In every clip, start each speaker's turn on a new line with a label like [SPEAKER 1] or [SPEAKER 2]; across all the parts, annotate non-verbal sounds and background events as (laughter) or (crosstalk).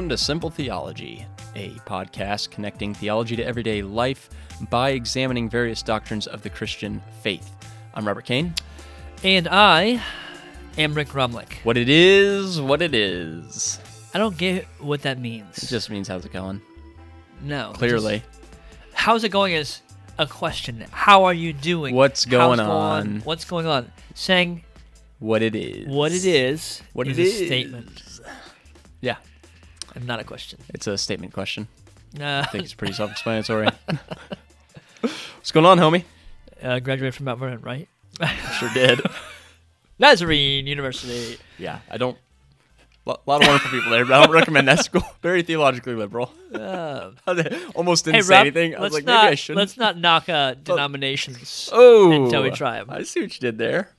[SPEAKER 1] Welcome to Simple Theology, a podcast connecting theology to everyday life by examining various doctrines of the Christian faith. I'm Robert Kane.
[SPEAKER 2] And I am Rick Rumlick.
[SPEAKER 1] What it is, what it is.
[SPEAKER 2] I don't get what that means.
[SPEAKER 1] It just means how's it going?
[SPEAKER 2] no.
[SPEAKER 1] Clearly.
[SPEAKER 2] just- how's it going is a question. How are you doing?
[SPEAKER 1] What's
[SPEAKER 2] How's
[SPEAKER 1] going
[SPEAKER 2] going
[SPEAKER 1] on?
[SPEAKER 2] What's going on? Saying
[SPEAKER 1] What it is.
[SPEAKER 2] what it is
[SPEAKER 1] What
[SPEAKER 2] is
[SPEAKER 1] it
[SPEAKER 2] a
[SPEAKER 1] is.
[SPEAKER 2] statement
[SPEAKER 1] Yeah,
[SPEAKER 2] not a question.
[SPEAKER 1] it's a statement question.
[SPEAKER 2] Uh,
[SPEAKER 1] I think it's pretty self explanatory. (laughs) What's going on, homie?
[SPEAKER 2] uh, graduated from Mount Vernon, right? (laughs)
[SPEAKER 1] Sure did. (laughs)
[SPEAKER 2] Nazarene University.
[SPEAKER 1] yeah, I don't. A lot of wonderful people there, but I don't recommend that school. Very theologically liberal.
[SPEAKER 2] Uh,
[SPEAKER 1] Almost didn't
[SPEAKER 2] hey,
[SPEAKER 1] say
[SPEAKER 2] Rob,
[SPEAKER 1] anything. I was like,
[SPEAKER 2] not
[SPEAKER 1] maybe I shouldn't.
[SPEAKER 2] let's not knock uh, denominations.
[SPEAKER 1] Oh,
[SPEAKER 2] until we try 'em.
[SPEAKER 1] I see what you did there.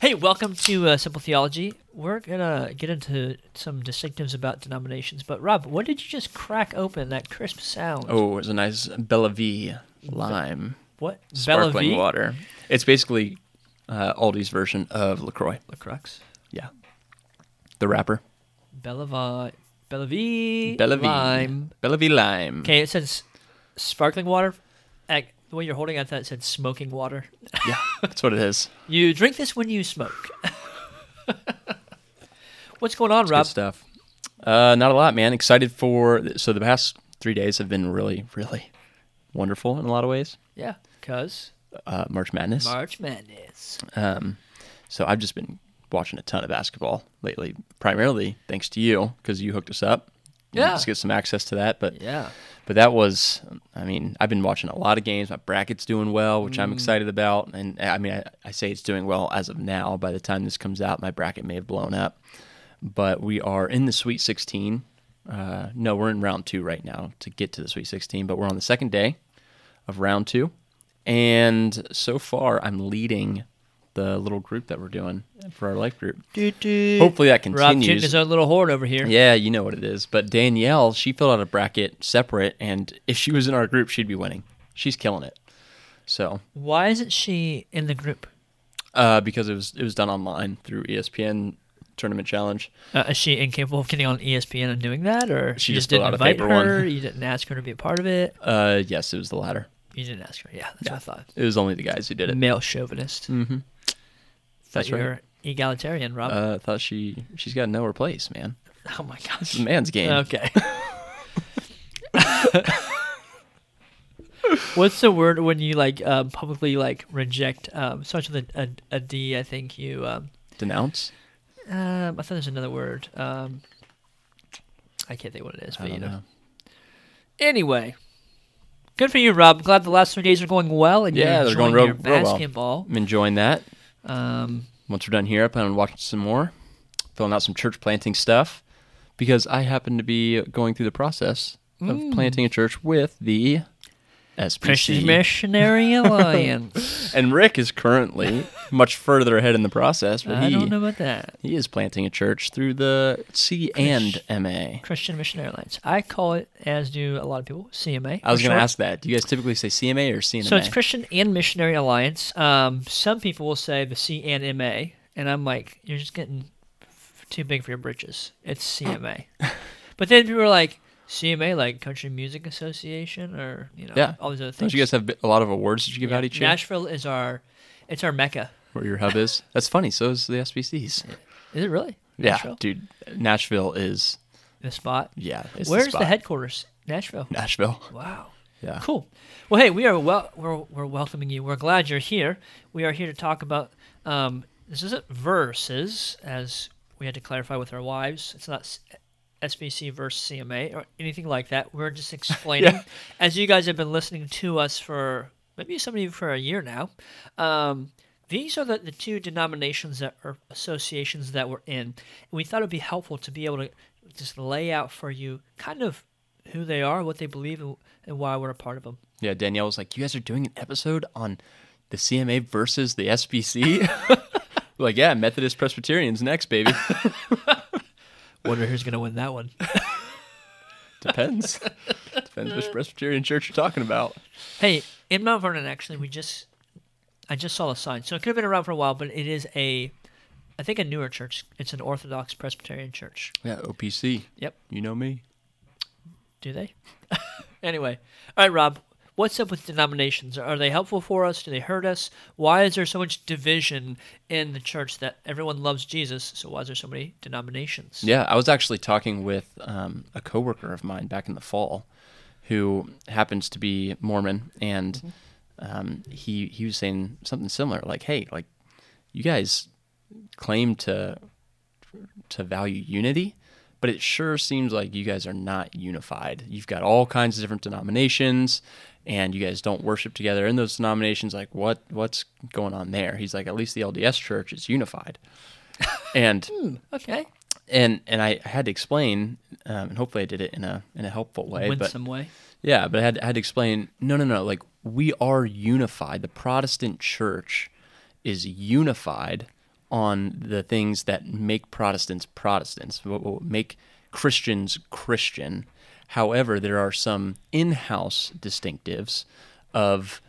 [SPEAKER 2] Hey, welcome to uh, Simple Theology. We're gonna get into some distinctives about denominations, but Rob, what did you just crack open? That crisp sound.
[SPEAKER 1] Oh, it was a nice Bella V lime
[SPEAKER 2] what?
[SPEAKER 1] sparkling
[SPEAKER 2] Bella V?
[SPEAKER 1] water. It's basically uh, Aldi's version of Lacroix.
[SPEAKER 2] Lacroix.
[SPEAKER 1] Yeah, the wrapper
[SPEAKER 2] Bella Vi. Bella V.
[SPEAKER 1] Bella V
[SPEAKER 2] Lime.
[SPEAKER 1] Bella V lime.
[SPEAKER 2] Okay, it says sparkling water. Ag- The way you're holding thought it said smoking water.
[SPEAKER 1] Yeah, that's what it is. (laughs)
[SPEAKER 2] You drink this when you smoke. (laughs) What's going on, Rob?
[SPEAKER 1] Good stuff. Uh, not a lot, man. Excited for so the past three days have been really, really wonderful in a lot of ways.
[SPEAKER 2] Yeah, cause
[SPEAKER 1] Uh, March Madness.
[SPEAKER 2] March Madness.
[SPEAKER 1] Um, so I've just been watching a ton of basketball lately, primarily thanks to you because you hooked us up.
[SPEAKER 2] Yeah.
[SPEAKER 1] Let's get some access to that. But
[SPEAKER 2] Yeah.
[SPEAKER 1] but that was, I mean, I've been watching a lot of games. My bracket's doing well, which
[SPEAKER 2] Mm.
[SPEAKER 1] I'm excited about. And I mean, I, I say it's doing well as of now. By the time this comes out, my bracket may have blown up. But we are in the Sweet 16. Uh, no, we're in round two right now to get to the Sweet 16, but we're on the second day of round two. And so far, I'm leading the little group that we're doing for our life group. Hopefully that
[SPEAKER 2] Rob
[SPEAKER 1] continues.
[SPEAKER 2] shooting his own little horde over here.
[SPEAKER 1] Yeah, you know what it is. But Danielle, she filled out a bracket separate, and if she was in our group, she'd be winning. She's killing it. So,
[SPEAKER 2] Why isn't she in the group?
[SPEAKER 1] uh, because it was it was done online through ESPN Tournament Challenge.
[SPEAKER 2] Uh, is she incapable of getting on ESPN and doing that, or
[SPEAKER 1] She
[SPEAKER 2] you
[SPEAKER 1] just
[SPEAKER 2] didn't
[SPEAKER 1] filled out a
[SPEAKER 2] invite her?
[SPEAKER 1] one.
[SPEAKER 2] You didn't ask her to be a part of it.
[SPEAKER 1] Uh, yes, it was the latter.
[SPEAKER 2] You didn't ask her. Yeah, that's what I thought.
[SPEAKER 1] It was only the guys who did it.
[SPEAKER 2] Male chauvinist.
[SPEAKER 1] Mm-hmm. That's
[SPEAKER 2] you
[SPEAKER 1] right.
[SPEAKER 2] egalitarian, Rob.
[SPEAKER 1] Uh, thought she she's got to know her place, man.
[SPEAKER 2] oh my gosh.
[SPEAKER 1] It's a man's game.
[SPEAKER 2] Okay. What's the word when you like um, publicly like reject? Um, with a, a, a D. I think you. Um,
[SPEAKER 1] Denounce.
[SPEAKER 2] Um, I thought there's another word. Um, I can't think what it is, but you know.
[SPEAKER 1] know.
[SPEAKER 2] Anyway, good for you, Rob. Glad the last three days are going well and
[SPEAKER 1] Yeah,
[SPEAKER 2] you're
[SPEAKER 1] they're going
[SPEAKER 2] enjoying
[SPEAKER 1] real-
[SPEAKER 2] your
[SPEAKER 1] well.
[SPEAKER 2] basketball.
[SPEAKER 1] I'm enjoying that.
[SPEAKER 2] Um,
[SPEAKER 1] Once we're done here, I plan on watching some more, filling out some church planting stuff, because I happen to be going through the process of planting a church with the
[SPEAKER 2] Christian
[SPEAKER 1] SBC.
[SPEAKER 2] Missionary (laughs) Alliance.
[SPEAKER 1] And Rick is currently much further ahead in the process, but
[SPEAKER 2] I
[SPEAKER 1] he
[SPEAKER 2] don't know about that.
[SPEAKER 1] he is planting a church through the C and MA.
[SPEAKER 2] Christian Missionary Alliance. I call it, as do a lot of people, CMA.
[SPEAKER 1] I was going to ask that. Do you guys typically say CMA or CNMA?
[SPEAKER 2] So it's Christian and Missionary Alliance. Um, some people will say the C and MA, and I'm like, you're just getting f- too big for your britches. It's CMA. (laughs) but then people are like, CMA, like Country Music Association, or you know,
[SPEAKER 1] Yeah.
[SPEAKER 2] all these other things.
[SPEAKER 1] Don't you guys have a lot of awards that you give
[SPEAKER 2] Yeah.
[SPEAKER 1] out each year?
[SPEAKER 2] Nashville is our, it's our mecca.
[SPEAKER 1] Where your hub is? That's funny. So is the SBCs. (laughs)
[SPEAKER 2] Is it really?
[SPEAKER 1] Yeah,
[SPEAKER 2] Nashville?
[SPEAKER 1] dude. Nashville is
[SPEAKER 2] The spot.
[SPEAKER 1] yeah. It's
[SPEAKER 2] Where's
[SPEAKER 1] the,
[SPEAKER 2] the, headquarters? Nashville.
[SPEAKER 1] Nashville.
[SPEAKER 2] Wow.
[SPEAKER 1] Yeah.
[SPEAKER 2] Cool. Well, hey, we are well. We're, we're welcoming you. We're glad you're here. We are here to talk about. Um, this isn't verses, as we had to clarify with our wives. It's not SBC versus CMA or anything like that. We're just (laughs) explaining,
[SPEAKER 1] Yeah.
[SPEAKER 2] as you guys have been listening to us for maybe some of you for a year now. Um, these are the, the two denominations that are associations that we're in. And we thought it'd be helpful to be able to just lay out for you kind of who they are, what they believe, and, and why we're a part of them.
[SPEAKER 1] Yeah, Danielle was like, "You guys are doing an episode on the CMA versus the SBC." (laughs) (laughs) Like, yeah, Methodist Presbyterians next, baby.
[SPEAKER 2] Wonder who's going to win that one. (laughs)
[SPEAKER 1] Depends. Depends which Presbyterian church you're talking about.
[SPEAKER 2] hey, in Mount Vernon, actually, we just I just saw a sign. So it could have been around for a while, but it is a I think a newer church. It's an Orthodox Presbyterian church.
[SPEAKER 1] Yeah, OPC.
[SPEAKER 2] Yep.
[SPEAKER 1] You know me.
[SPEAKER 2] Do they? (laughs) anyway, all right, Rob. What's up with denominations? Are they helpful for us? Do they hurt us? Why is there so much division in the church that everyone loves Jesus? So why is there so many denominations?
[SPEAKER 1] Yeah, I was actually talking with um, a coworker of mine back in the fall, who happens to be Mormon, and um, he he was saying something similar, like, "Hey, like, you guys claim to to value unity, but it sure seems like you guys are not unified. You've got all kinds of different denominations, and you guys don't worship together in those denominations. Like, what what's going on there?" He's like, "At least the LDS Church is unified," (laughs) and
[SPEAKER 2] Okay.
[SPEAKER 1] and and I had to explain, um, and hopefully I did it in a in a helpful way.
[SPEAKER 2] Win
[SPEAKER 1] but
[SPEAKER 2] some way.
[SPEAKER 1] yeah, but I had, I had to explain. No, no, no. Like we are unified. The Protestant Church is unified on the things that make Protestants Protestants, what will make Christians Christian. However, there are some in-house distinctives of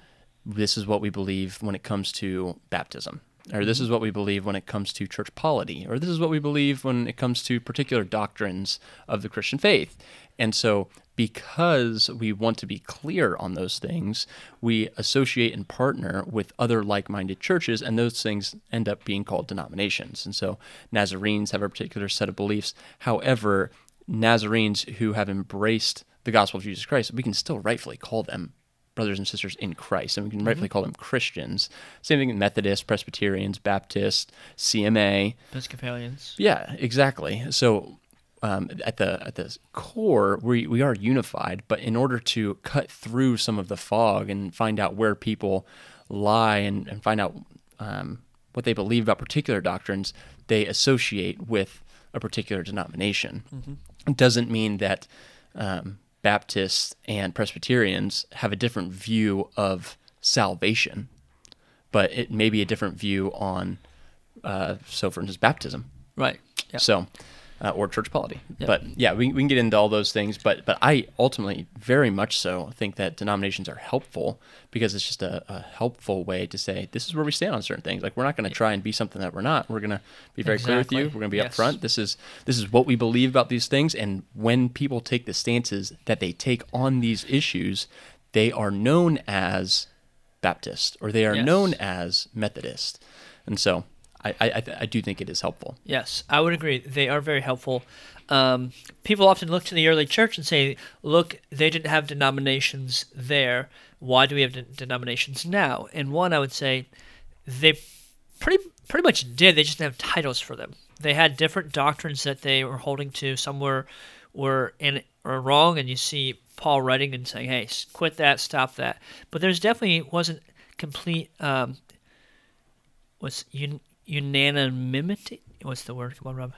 [SPEAKER 1] this is what we believe when it comes to baptism, or this is what we believe when it comes to church polity, or this is what we believe when it comes to particular doctrines of the Christian faith. And so, because we want to be clear on those things, we associate and partner with other like minded churches, and those things end up being called denominations. And so, Nazarenes have a particular set of beliefs. However, Nazarenes who have embraced the gospel of Jesus Christ, we can still rightfully call them brothers and sisters in Christ, and we can rightfully call them Christians. Same thing with Methodists, Presbyterians, Baptists, CMA.
[SPEAKER 2] Episcopalians.
[SPEAKER 1] Yeah, exactly. So um, at the at the core, we we are unified, but in order to cut through some of the fog and find out where people lie and, and find out um, what they believe about particular doctrines, they associate with a particular denomination. It doesn't mean that um, Baptists and Presbyterians have a different view of salvation, but it may be a different view on, uh, so for instance, baptism.
[SPEAKER 2] Right. Yeah.
[SPEAKER 1] So, uh, or church polity. But yeah, we, we can get into all those things. But but I ultimately, very much so, think that denominations are helpful because it's just a, a helpful way to say this is where we stand on certain things. Like we're not going to try and be something that we're not. We're going to be very clear with you. We're going to be
[SPEAKER 2] Yes.
[SPEAKER 1] upfront. This is this is what we believe about these things. And when people take the stances that they take on these issues, they are known as Baptist or they are
[SPEAKER 2] Yes.
[SPEAKER 1] known as Methodist. And so I, I, I do think it is helpful.
[SPEAKER 2] Yes, I would agree. They are very helpful. Um, people often look to the early church and say, look, they didn't have denominations there. Why do we have de- denominations now? And one, I would say, they pretty pretty much did. They just didn't have titles for them. They had different doctrines that they were holding to. Some were were in or wrong, and you see Paul writing and saying, "Hey, quit that, stop that." But there's definitely wasn't complete. Um, was unanimity? What's the word? Come on, Rob.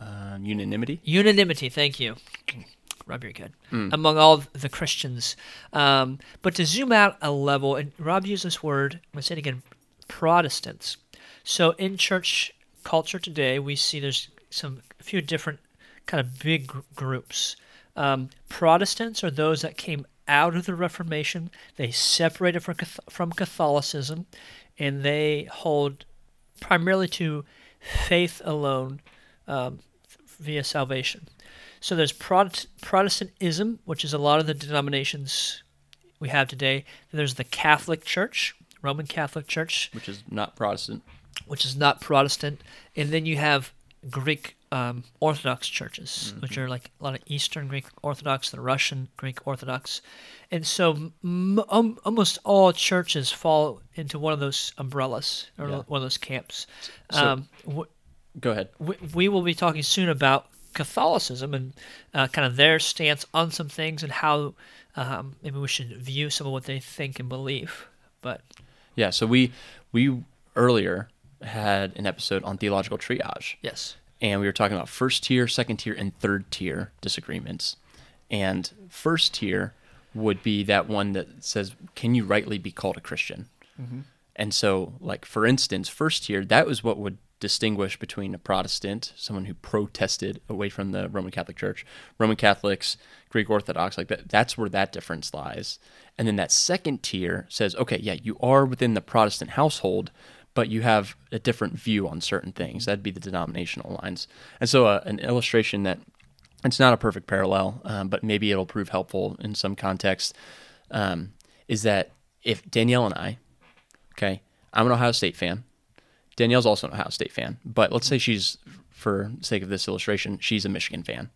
[SPEAKER 1] Um, unanimity.
[SPEAKER 2] Unanimity. Thank you. (clears throat) Rob, you're good. Among all the Christians. Um, but to zoom out a level, and Rob used this word, I'm going to say it again Protestants. So in church culture today, we see there's some a few different kind of big gr- groups. Um, Protestants are those that came out of the Reformation. They separated from from Catholicism, and they hold primarily to faith alone um, via salvation. So there's Protestantism, which is a lot of the denominations we have today. There's the Catholic Church, Roman Catholic Church,
[SPEAKER 1] which is not Protestant.
[SPEAKER 2] which is not Protestant, and then you have Greek um, Orthodox churches, which are like a lot of Eastern Greek Orthodox, the Russian Greek Orthodox, and so m- um, almost all churches fall into one of those umbrellas or
[SPEAKER 1] Yeah.
[SPEAKER 2] one of those camps.
[SPEAKER 1] So-
[SPEAKER 2] um, w-
[SPEAKER 1] Go ahead.
[SPEAKER 2] we, we will be talking soon about Catholicism and uh, kind of their stance on some things and how um, maybe we should view some of what they think and believe. But
[SPEAKER 1] Yeah. So we we earlier had an episode on theological triage,
[SPEAKER 2] yes,
[SPEAKER 1] and we were talking about first tier, second tier, and third tier disagreements. And first tier would be that one that says, "Can you rightly be called a Christian?" Mm-hmm. And so, like for instance, first tier that was what would distinguish between a Protestant, someone who protested away from the Roman Catholic Church, Roman Catholics, Greek Orthodox, like that. That's where that difference lies. And then that second tier says, okay, yeah, you are within the Protestant household, but you have a different view on certain things. That'd be the denominational lines. And so, uh, an illustration that it's not a perfect parallel, um, but maybe it'll prove helpful in some context. Um, is that if Danielle and I, okay, I'm an Ohio State fan. Danielle's also an Ohio State fan, but let's say she's, for sake of this illustration, she's a Michigan fan.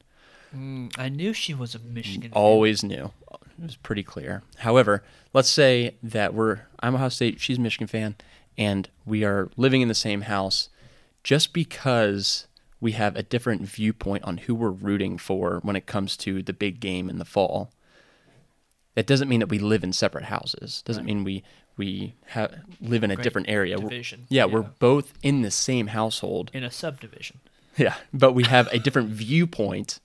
[SPEAKER 2] Mm, I knew she was a Michigan. fan.
[SPEAKER 1] Always knew. It was pretty clear. However, let's say that we're I'm Ohio State, she's a Michigan fan, and we are living in the same house. Just because we have a different viewpoint on who we're rooting for when it comes to the big game in the fall, that doesn't mean that we live in separate houses. Doesn't mean we we have live in a
[SPEAKER 2] Great
[SPEAKER 1] different area. We're-
[SPEAKER 2] division,
[SPEAKER 1] Yeah,
[SPEAKER 2] yeah.
[SPEAKER 1] we're both in the same household.
[SPEAKER 2] in a subdivision.
[SPEAKER 1] Yeah, but we have a different viewpoint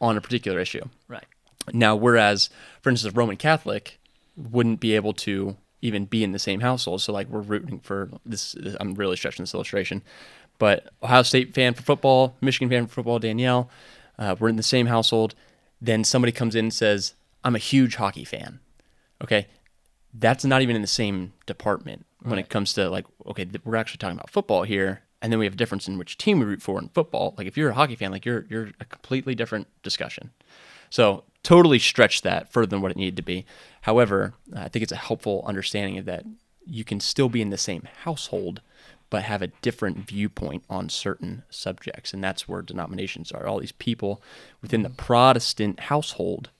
[SPEAKER 1] on a particular issue.
[SPEAKER 2] Right.
[SPEAKER 1] Now, whereas, for instance, a Roman Catholic wouldn't be able to even be in the same household. So, like, we're rooting for this. I'm really stretching this illustration, but Ohio State fan for football, Michigan fan for football, Danielle, uh, we're in the same household. Then somebody comes in and says, "I'm a huge hockey fan." Okay, that's not even in the same department when it comes to like, okay, we're actually talking about football here, and then we have a difference in which team we root for in football. Like, if you're a hockey fan, like you're you're a completely different discussion. So totally stretched that further than what it needed to be. However, I think it's a helpful understanding of that you can still be in the same household, but have a different viewpoint on certain subjects, and that's where denominations are. All these people within the Protestant household,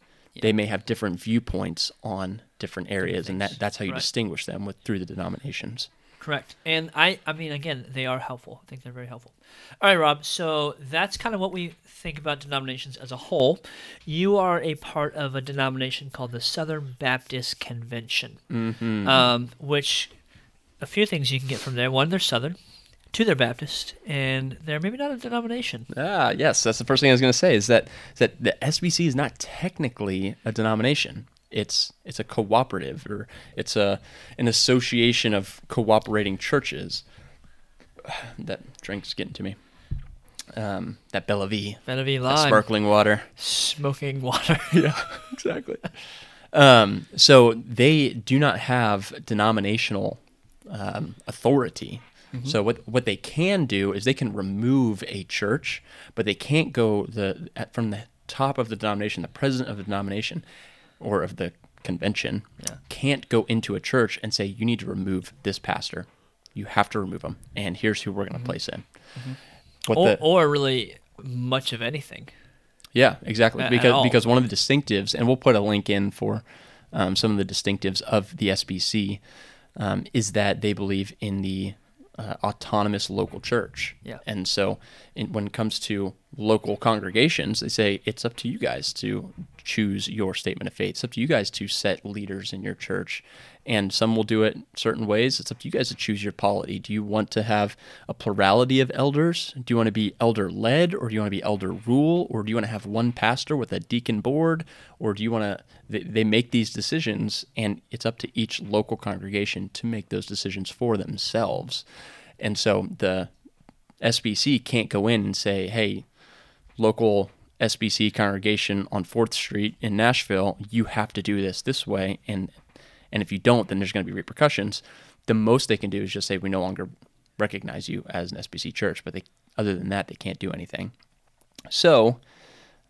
[SPEAKER 1] they may have different viewpoints on different areas, and that, that's how you
[SPEAKER 2] Right.
[SPEAKER 1] distinguish them with through the denominations.
[SPEAKER 2] Correct. And I, I mean, again, they are helpful. I think they're very helpful. All right, Rob. So that's kind of what we think about denominations as a whole. You are a part of a denomination called the Southern Baptist Convention,
[SPEAKER 1] Mm-hmm.
[SPEAKER 2] um, which a few things you can get from there. One, they're Southern. Two, they're Baptist, and they're maybe not a denomination.
[SPEAKER 1] Ah, yes, that's the first thing I was going to say is that is that the SBC is not technically a denomination. It's it's a cooperative or it's a an association of cooperating churches. (sighs) That drink's getting to me. Um, that Bella V,
[SPEAKER 2] Lime,
[SPEAKER 1] sparkling water.
[SPEAKER 2] smoking (laughs) water.
[SPEAKER 1] yeah, exactly. Um, so they do not have denominational um, authority. So what what they can do is they can remove a church, but they can't go the at, from the top of the denomination, the president of the denomination, or of the convention,
[SPEAKER 2] Yeah.
[SPEAKER 1] can't go into a church and say you need to remove this pastor. You have to remove him, and here's who we're going to place in. What
[SPEAKER 2] or,
[SPEAKER 1] the-
[SPEAKER 2] or really much of anything.
[SPEAKER 1] yeah, exactly.
[SPEAKER 2] At-
[SPEAKER 1] Because because one of the distinctives, and we'll put a link in for um, some of the distinctives of the SBC, um, is that they believe in the uh, autonomous local church.
[SPEAKER 2] Yeah.
[SPEAKER 1] And so, in, when it comes to local congregations, they say it's up to you guys to choose your statement of faith. It's up to you guys to set leaders in your church. And some will do it certain ways. It's up to you guys to choose your polity. Do you want to have a plurality of elders? Do you want to be elder led, or do you want to be elder rule, or do you want to have one pastor with a deacon board, or do you want to? They, they make these decisions, and it's up to each local congregation to make those decisions for themselves. And so the SBC can't go in and say, hey, local SBC congregation on 4th Street in Nashville, you have to do this this way. And, and if you don't, then there's going to be repercussions. The most they can do is just say, we no longer recognize you as an SBC church. But they, other than that, they can't do anything. So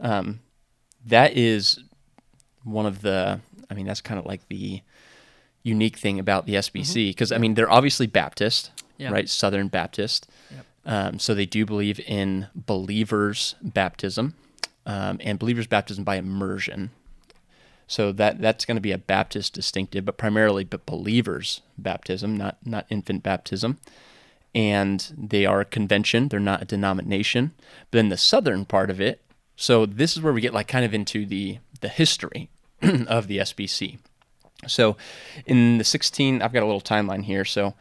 [SPEAKER 1] um, that is one of the, I mean, that's kind of like the unique thing about the SBC. Because, I mean, they're obviously Baptist,
[SPEAKER 2] Yeah.
[SPEAKER 1] right? Southern Baptist.
[SPEAKER 2] Yep.
[SPEAKER 1] Um, so they do believe in believers' baptism um, and believers' baptism by immersion. So that that's going to be a Baptist distinctive, but primarily but believers' baptism, not not infant baptism. And they are a convention; they're not a denomination. But then the southern part of it, so this is where we get like kind of into the the history (clears throat) of the SBC. So, in the 16, I've got a little timeline here. So,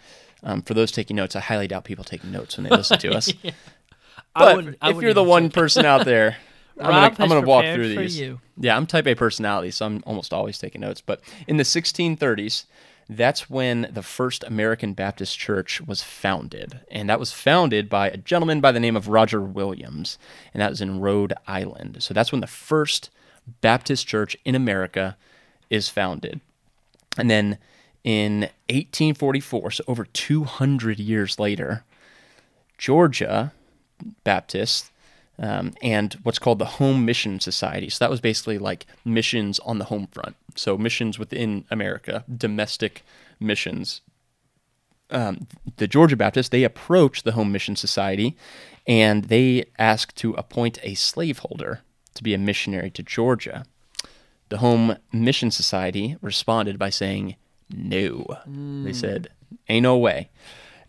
[SPEAKER 1] um, for those taking notes, I highly doubt people take notes when they listen to us. (laughs)
[SPEAKER 2] I
[SPEAKER 1] But if you're the one person out there, (laughs) I'm
[SPEAKER 2] Rob
[SPEAKER 1] gonna, I'm gonna walk through these.
[SPEAKER 2] you.
[SPEAKER 1] Yeah, I'm type A personality, so I'm almost always taking notes. But in the 1630s, that's when the first American Baptist Church was founded, and that was founded by a gentleman by the name of Roger Williams, and that was in Rhode Island. So that's when the first Baptist church in America is founded. And then in 1844, so over 200 years later, Georgia Baptist, um, and what's called the Home Mission Society. So that was basically like missions on the home front. So missions within America, domestic missions. Um, the Georgia Baptists they approached the Home Mission Society, and they asked to appoint a slaveholder to be a missionary to Georgia. The Home Mission Society responded by saying no. They said, "Ain't no way."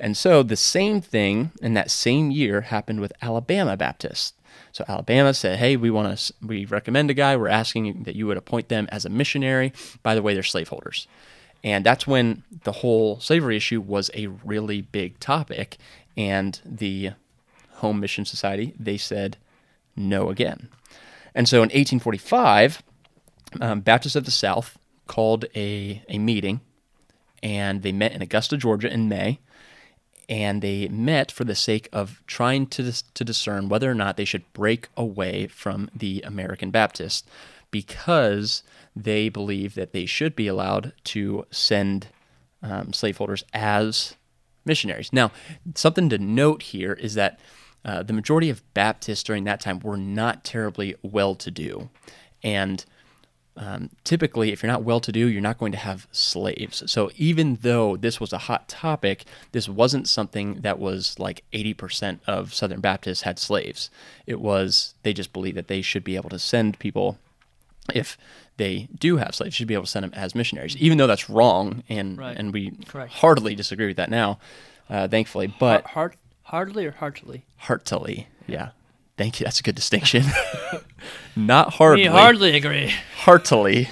[SPEAKER 1] And so the same thing in that same year happened with Alabama Baptists. So Alabama said, "Hey, we want to we recommend a guy. We're asking that you would appoint them as a missionary. By the way, they're slaveholders." And that's when the whole slavery issue was a really big topic and the Home Mission Society, they said no again. And so in 1845, um, Baptists of the South called a, a meeting and they met in Augusta, Georgia in May. And they met for the sake of trying to, to discern whether or not they should break away from the American Baptists because they believe that they should be allowed to send um, slaveholders as missionaries. Now, something to note here is that uh, the majority of Baptists during that time were not terribly well to do. And um, typically, if you're not well to do, you're not going to have slaves. So even though this was a hot topic, this wasn't something that was like 80% of Southern Baptists had slaves. It was, they just believed that they should be able to send people, if they do have slaves, should be able to send them as missionaries, even though that's wrong. And,
[SPEAKER 2] Right.
[SPEAKER 1] and we
[SPEAKER 2] Correct.
[SPEAKER 1] heartily disagree with that now, uh, thankfully. But
[SPEAKER 2] Hard, hardly or heartily?
[SPEAKER 1] heartily, yeah. Thank you. That's a good distinction. (laughs) (laughs) not hardly.
[SPEAKER 2] We hardly agree.
[SPEAKER 1] heartily.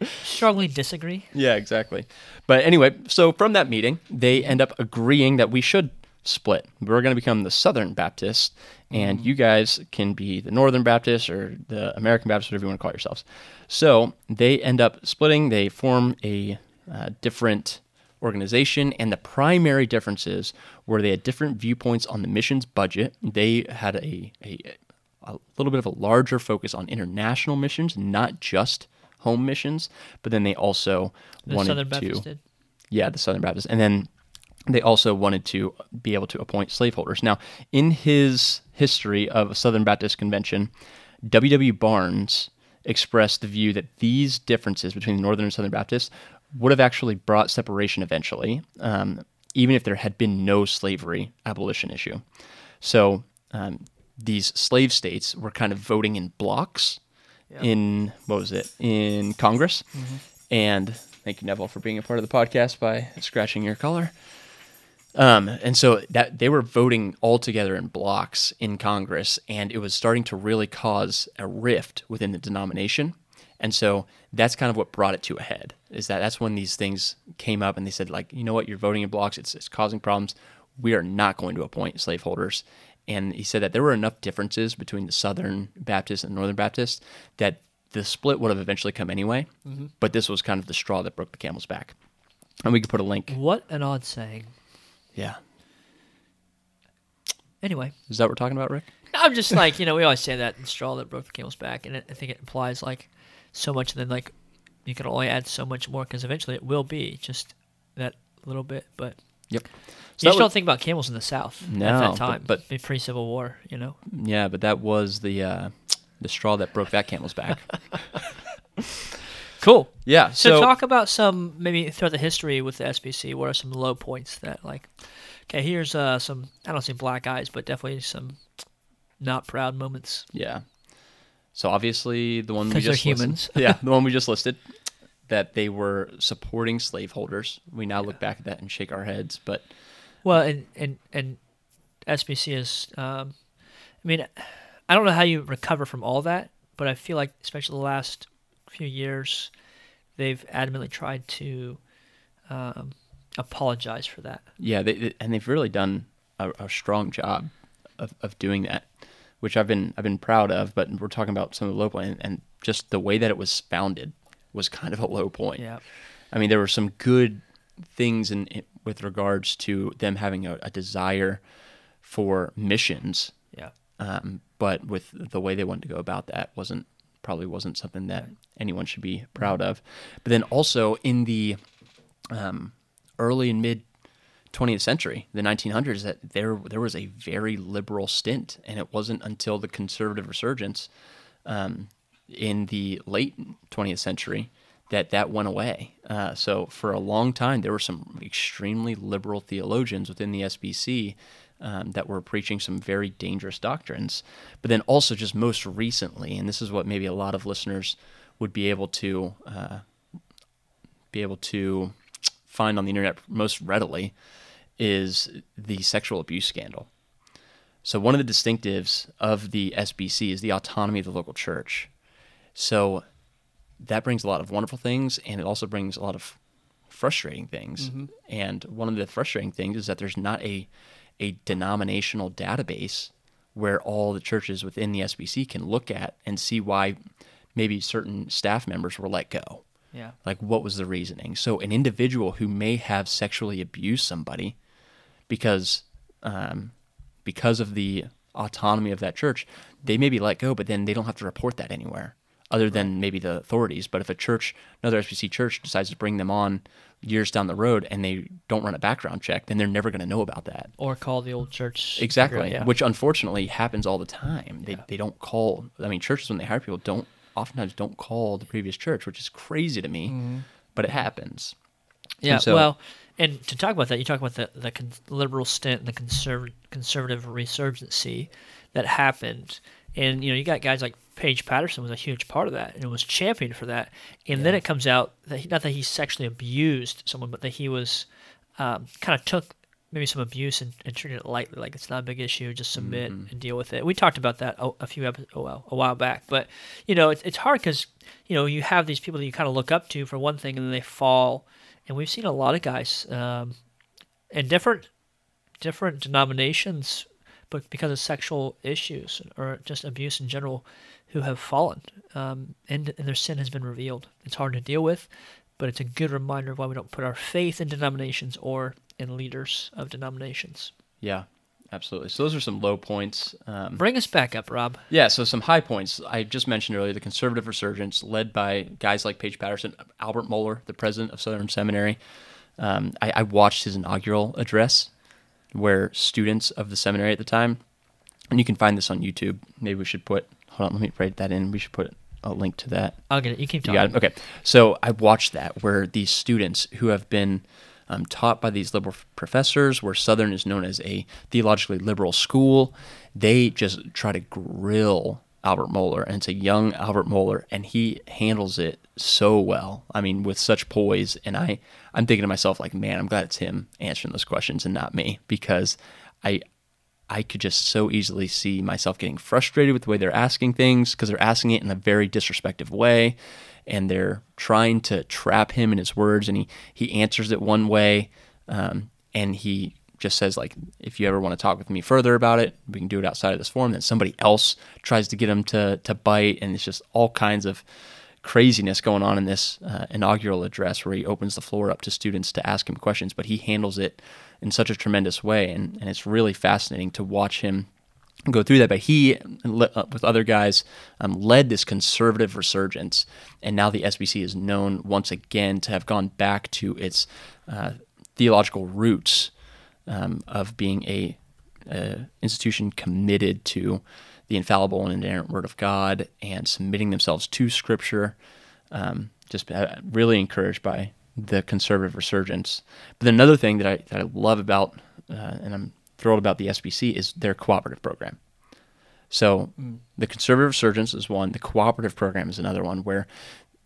[SPEAKER 1] (laughs)
[SPEAKER 2] Strongly disagree.
[SPEAKER 1] Yeah, exactly. But anyway, so from that meeting, they end up agreeing that we should split. We're going to become the Southern Baptist, and you guys can be the Northern Baptist or the American Baptist, whatever you want to call yourselves. So they end up splitting. They form a uh, different organization, and the primary differences were they had different viewpoints on the missions budget. They had a, a a little bit of a larger focus on international missions, not just home missions, but then they also
[SPEAKER 2] The
[SPEAKER 1] wanted
[SPEAKER 2] Southern
[SPEAKER 1] to
[SPEAKER 2] did.
[SPEAKER 1] yeah, the Southern Baptists. And then they also wanted to be able to appoint slaveholders. Now, in his history of a Southern Baptist Convention, W.W. Barnes expressed the view that these differences between the Northern and Southern Baptists would have actually brought separation eventually, um, even if there had been no slavery abolition issue. So um, these slave states were kind of voting in blocks in, what was it, in Congress. And thank you, Neville, for being a part of the podcast by scratching your collar. Um, and so that they were voting all together in blocks in Congress, and it was starting to really cause a rift within the denomination. And so that's kind of what brought it to a head. Is that that's when these things came up, and they said like, you know what, you're voting in blocks. It's it's causing problems. We are not going to appoint slaveholders. And he said that there were enough differences between the Southern Baptists and Northern Baptists that the split would have eventually come anyway. Mm-hmm. But this was kind of the straw that broke the camel's back. And we could put a link.
[SPEAKER 2] What an odd saying.
[SPEAKER 1] Yeah.
[SPEAKER 2] Anyway,
[SPEAKER 1] Is that what we're talking about, Rick?
[SPEAKER 2] I'm just like you know we always say that the straw that broke the camel's back, and it, I think it implies like so much, and then like you can only add so much more because eventually it will be just that little bit. But
[SPEAKER 1] Yep.
[SPEAKER 2] you just don't think about camels in the South at that time,
[SPEAKER 1] but-
[SPEAKER 2] Be pre-Civil War, you know.
[SPEAKER 1] Yeah, but that was the uh, the straw that broke that camel's back. (laughs)
[SPEAKER 2] Cool.
[SPEAKER 1] yeah.
[SPEAKER 2] So,
[SPEAKER 1] So,
[SPEAKER 2] talk about some maybe throughout the history with the SBC. What are some low points that like? Okay, here's uh, some I don't see black eyes, but definitely some not proud moments.
[SPEAKER 1] yeah. So obviously the one we just listed-
[SPEAKER 2] humans. (laughs)
[SPEAKER 1] yeah, the one we just (laughs) listed that they were supporting slaveholders. We now look back at that and shake our heads, but
[SPEAKER 2] Well, and and and SBC is. Um, I mean, I don't know how you recover from all that, but I feel like especially the last few years, they've adamantly tried to um, apologize for that.
[SPEAKER 1] yeah, they, they- and they've really done a, a strong job of, of doing that, which I've been I've been proud of. But we're talking about some of the low point, and, and just the way that it was founded was kind of a low point.
[SPEAKER 2] Yeah.
[SPEAKER 1] I mean, there were some good things in, in with regards to them having a, a desire for missions,
[SPEAKER 2] Yeah.
[SPEAKER 1] um, but with the way they wanted to go about that wasn't probably wasn't something that anyone should be proud of. But then also in the um, early and mid 20th century, the 1900s, that there there was a very liberal stint, and it wasn't until the conservative resurgence um, in the late 20th century that that went away. Uh, so for a long time, there were some extremely liberal theologians within the SBC um, that were preaching some very dangerous doctrines. But then also, just most recently, and this is what maybe a lot of listeners would be able to uh, be able to find on the internet most readily, is the sexual abuse scandal. So one of the distinctives of the SBC is the autonomy of the local church. So that brings a lot of wonderful things, and it also brings a lot of frustrating things. Mm-hmm. And one of the frustrating things is that there's not a a denominational database where all the churches within the SBC can look at and see why maybe certain staff members were let go.
[SPEAKER 2] Yeah.
[SPEAKER 1] Like what was the reasoning? So an individual who may have sexually abused somebody because um, because of the autonomy of that church, they may be let go, but then they don't have to report that anywhere other than maybe the authorities. But if a church, another SBC church, decides to bring them on years down the road and they don't run a background check, then they're never going to know about that.
[SPEAKER 2] Or call the old church.
[SPEAKER 1] Exactly,
[SPEAKER 2] yeah.
[SPEAKER 1] which unfortunately happens all the time. They,
[SPEAKER 2] Yeah.
[SPEAKER 1] they don't call, I mean, churches, when they hire people, don't oftentimes don't call the previous church, which is crazy to me,
[SPEAKER 2] Mm-hmm.
[SPEAKER 1] but it happens.
[SPEAKER 2] Yeah,
[SPEAKER 1] so-
[SPEAKER 2] well, and to talk about that, you talk about the the con- liberal stint and the conserv- conservative resurgency that happened, and you know you got guys like Paige Patterson was a huge part of that and was championed for that, and then it comes out that he, not that he sexually abused someone, but that he was um, kind of took maybe some abuse and, and treated it lightly, like it's not a big issue, just submit and deal with it. We talked about that a, a few episodes, oh, well, a while back, but you know it's it's hard because you know you have these people that you kind of look up to for one thing, and then they fall and we've seen a lot of guys um, in different different denominations, but because of sexual issues or just abuse in general, who have fallen, um, and, and their sin has been revealed. It's hard to deal with, but it's a good reminder of why we don't put our faith in denominations or in leaders of denominations.
[SPEAKER 1] Yeah, absolutely. So those are some low points. Um,
[SPEAKER 2] Bring us back up, Rob.
[SPEAKER 1] Yeah, so some high points. I just mentioned earlier the conservative resurgence, led by guys like Paige Patterson, Albert Mohler, the president of Southern Seminary. Um, I, I watched his inaugural address, where students of the seminary at the time, and you can find this on YouTube. Maybe we should put. Hold on, let me write that in. We should put a link to that.
[SPEAKER 2] I'll get it. You keep
[SPEAKER 1] You
[SPEAKER 2] talking.
[SPEAKER 1] got it. Okay. So I watched that where these students who have been um, taught by these liberal professors, where Southern is known as a theologically liberal school, they just try to grill Albert Mohler, and it's a young Albert Mohler, and he handles it so well. I mean, with such poise, and I, I'm thinking to myself like, man, I'm glad it's him answering those questions and not me because I, I could just so easily see myself getting frustrated with the way they're asking things because they're asking it in a very disrespectful way and they're trying to trap him in his words and he, he answers it one way um, and he just says like if you ever want to talk with me further about it we can do it outside of this forum then somebody else tries to get him to, to bite and it's just all kinds of craziness going on in this uh, inaugural address where he opens the floor up to students to ask him questions but he handles it in such a tremendous way and, and it's really fascinating to watch him go through that but he uh, with other guys um, led this conservative resurgence and now the sbc is known once again to have gone back to its uh, theological roots um, of being a, a institution committed to the infallible and inerrant Word of God and submitting themselves to Scripture. Um, just uh, really encouraged by the conservative resurgence. But another thing that I that I love about uh, and I'm thrilled about the SBC is their cooperative program. So the conservative resurgence is one. The cooperative program is another one where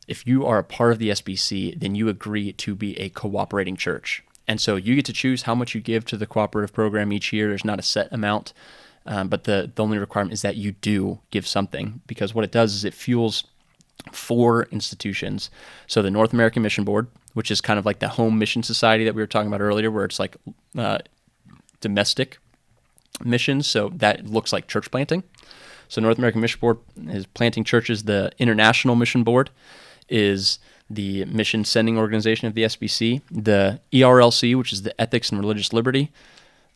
[SPEAKER 1] if you are a part of the SBC, then you agree to be a cooperating church. And so you get to choose how much you give to the cooperative program each year. There's not a set amount, um, but the, the only requirement is that you do give something because what it does is it fuels four institutions. So the North American Mission Board, which is kind of like the home mission society that we were talking about earlier, where it's like uh, domestic missions. So that looks like church planting. So North American Mission Board is planting churches. The International Mission Board is the mission sending organization of the SBC. The ERLC, which is the Ethics and Religious Liberty,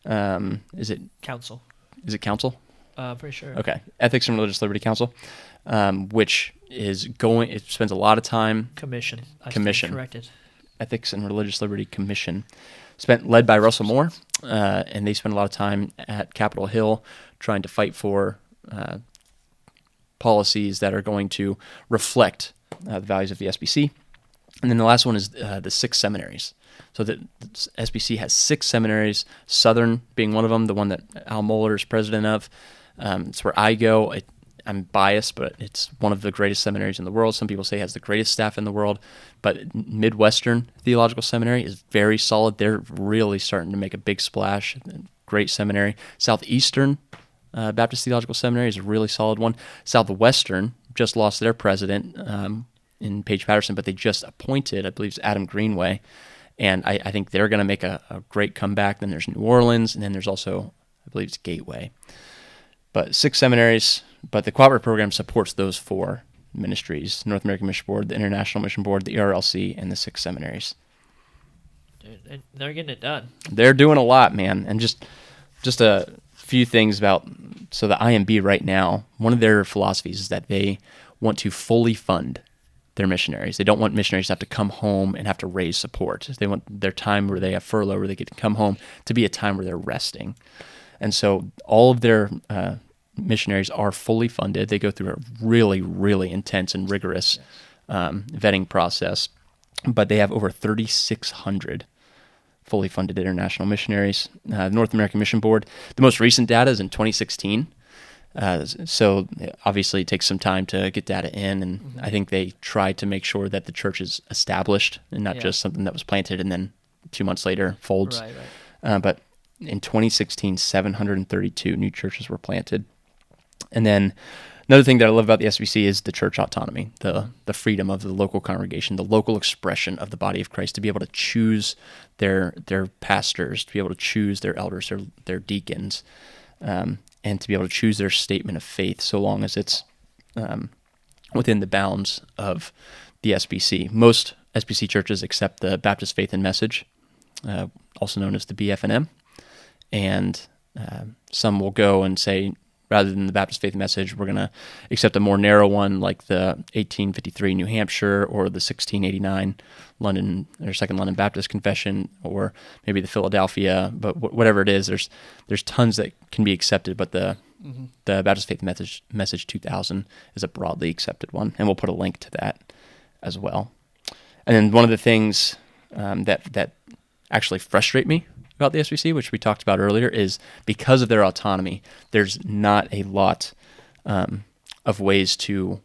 [SPEAKER 1] um, is it
[SPEAKER 2] Council.
[SPEAKER 1] is it council?
[SPEAKER 2] Uh, pretty sure.
[SPEAKER 1] Okay, Ethics and Religious Liberty Council, um, which is going. It spends a lot of time
[SPEAKER 2] Commission. I
[SPEAKER 1] Commission.
[SPEAKER 2] Corrected.
[SPEAKER 1] Ethics and Religious Liberty Commission, spent led by Russell Moore, uh, and they spent a lot of time at Capitol Hill trying to fight for uh, policies that are going to reflect uh, the values of the SBC. And then the last one is uh, the six seminaries. So the, the SBC has six seminaries, Southern being one of them, the one that Al Mohler is president of. Um, it's where I go. It, I'm biased, but it's one of the greatest seminaries in the world. Some people say it has the greatest staff in the world, but Midwestern Theological Seminary is very solid. They're really starting to make a big splash. Great seminary. Southeastern uh, Baptist Theological Seminary is a really solid one. Southwestern just lost their president um, in Paige Patterson, but they just appointed, I believe, Adam Greenway, and I, I think they're going to make a, a great comeback. Then there's New Orleans, and then there's also, I believe, it's Gateway. But six seminaries, but the cooperative program supports those four ministries North American Mission Board, the International Mission Board, the ERLC, and the six seminaries.
[SPEAKER 2] Dude, they're getting it done.
[SPEAKER 1] They're doing a lot, man. And just just a few things about so the IMB right now, one of their philosophies is that they want to fully fund their missionaries. They don't want missionaries to have to come home and have to raise support. They want their time where they have furlough, where they get to come home, to be a time where they're resting. And so all of their uh, missionaries are fully funded. They go through a really, really intense and rigorous um, vetting process, but they have over 3,600 fully funded international missionaries. Uh, North American Mission Board, the most recent data is in 2016. Uh, so obviously it takes some time to get data in, and mm-hmm. I think they try to make sure that the church is established and not yeah. just something that was planted and then two months later folds. Right, right. Uh, but in 2016, 732 new churches were planted. And then another thing that I love about the SBC is the church autonomy, the the freedom of the local congregation, the local expression of the body of Christ to be able to choose their their pastors, to be able to choose their elders, their their deacons, um, and to be able to choose their statement of faith, so long as it's um, within the bounds of the SBC. Most SBC churches accept the Baptist Faith and Message, uh, also known as the BFNM, and uh, some will go and say rather than the Baptist Faith Message, we're going to accept a more narrow one like the 1853 New Hampshire or the 1689 London or Second London Baptist Confession or maybe the Philadelphia, but whatever it is, there's there's tons that can be accepted, but the mm-hmm. the Baptist Faith Message Message 2000 is a broadly accepted one, and we'll put a link to that as well. And then one of the things um, that that actually frustrate me about the SBC, which we talked about earlier, is because of their autonomy, there's not a lot um, of ways to,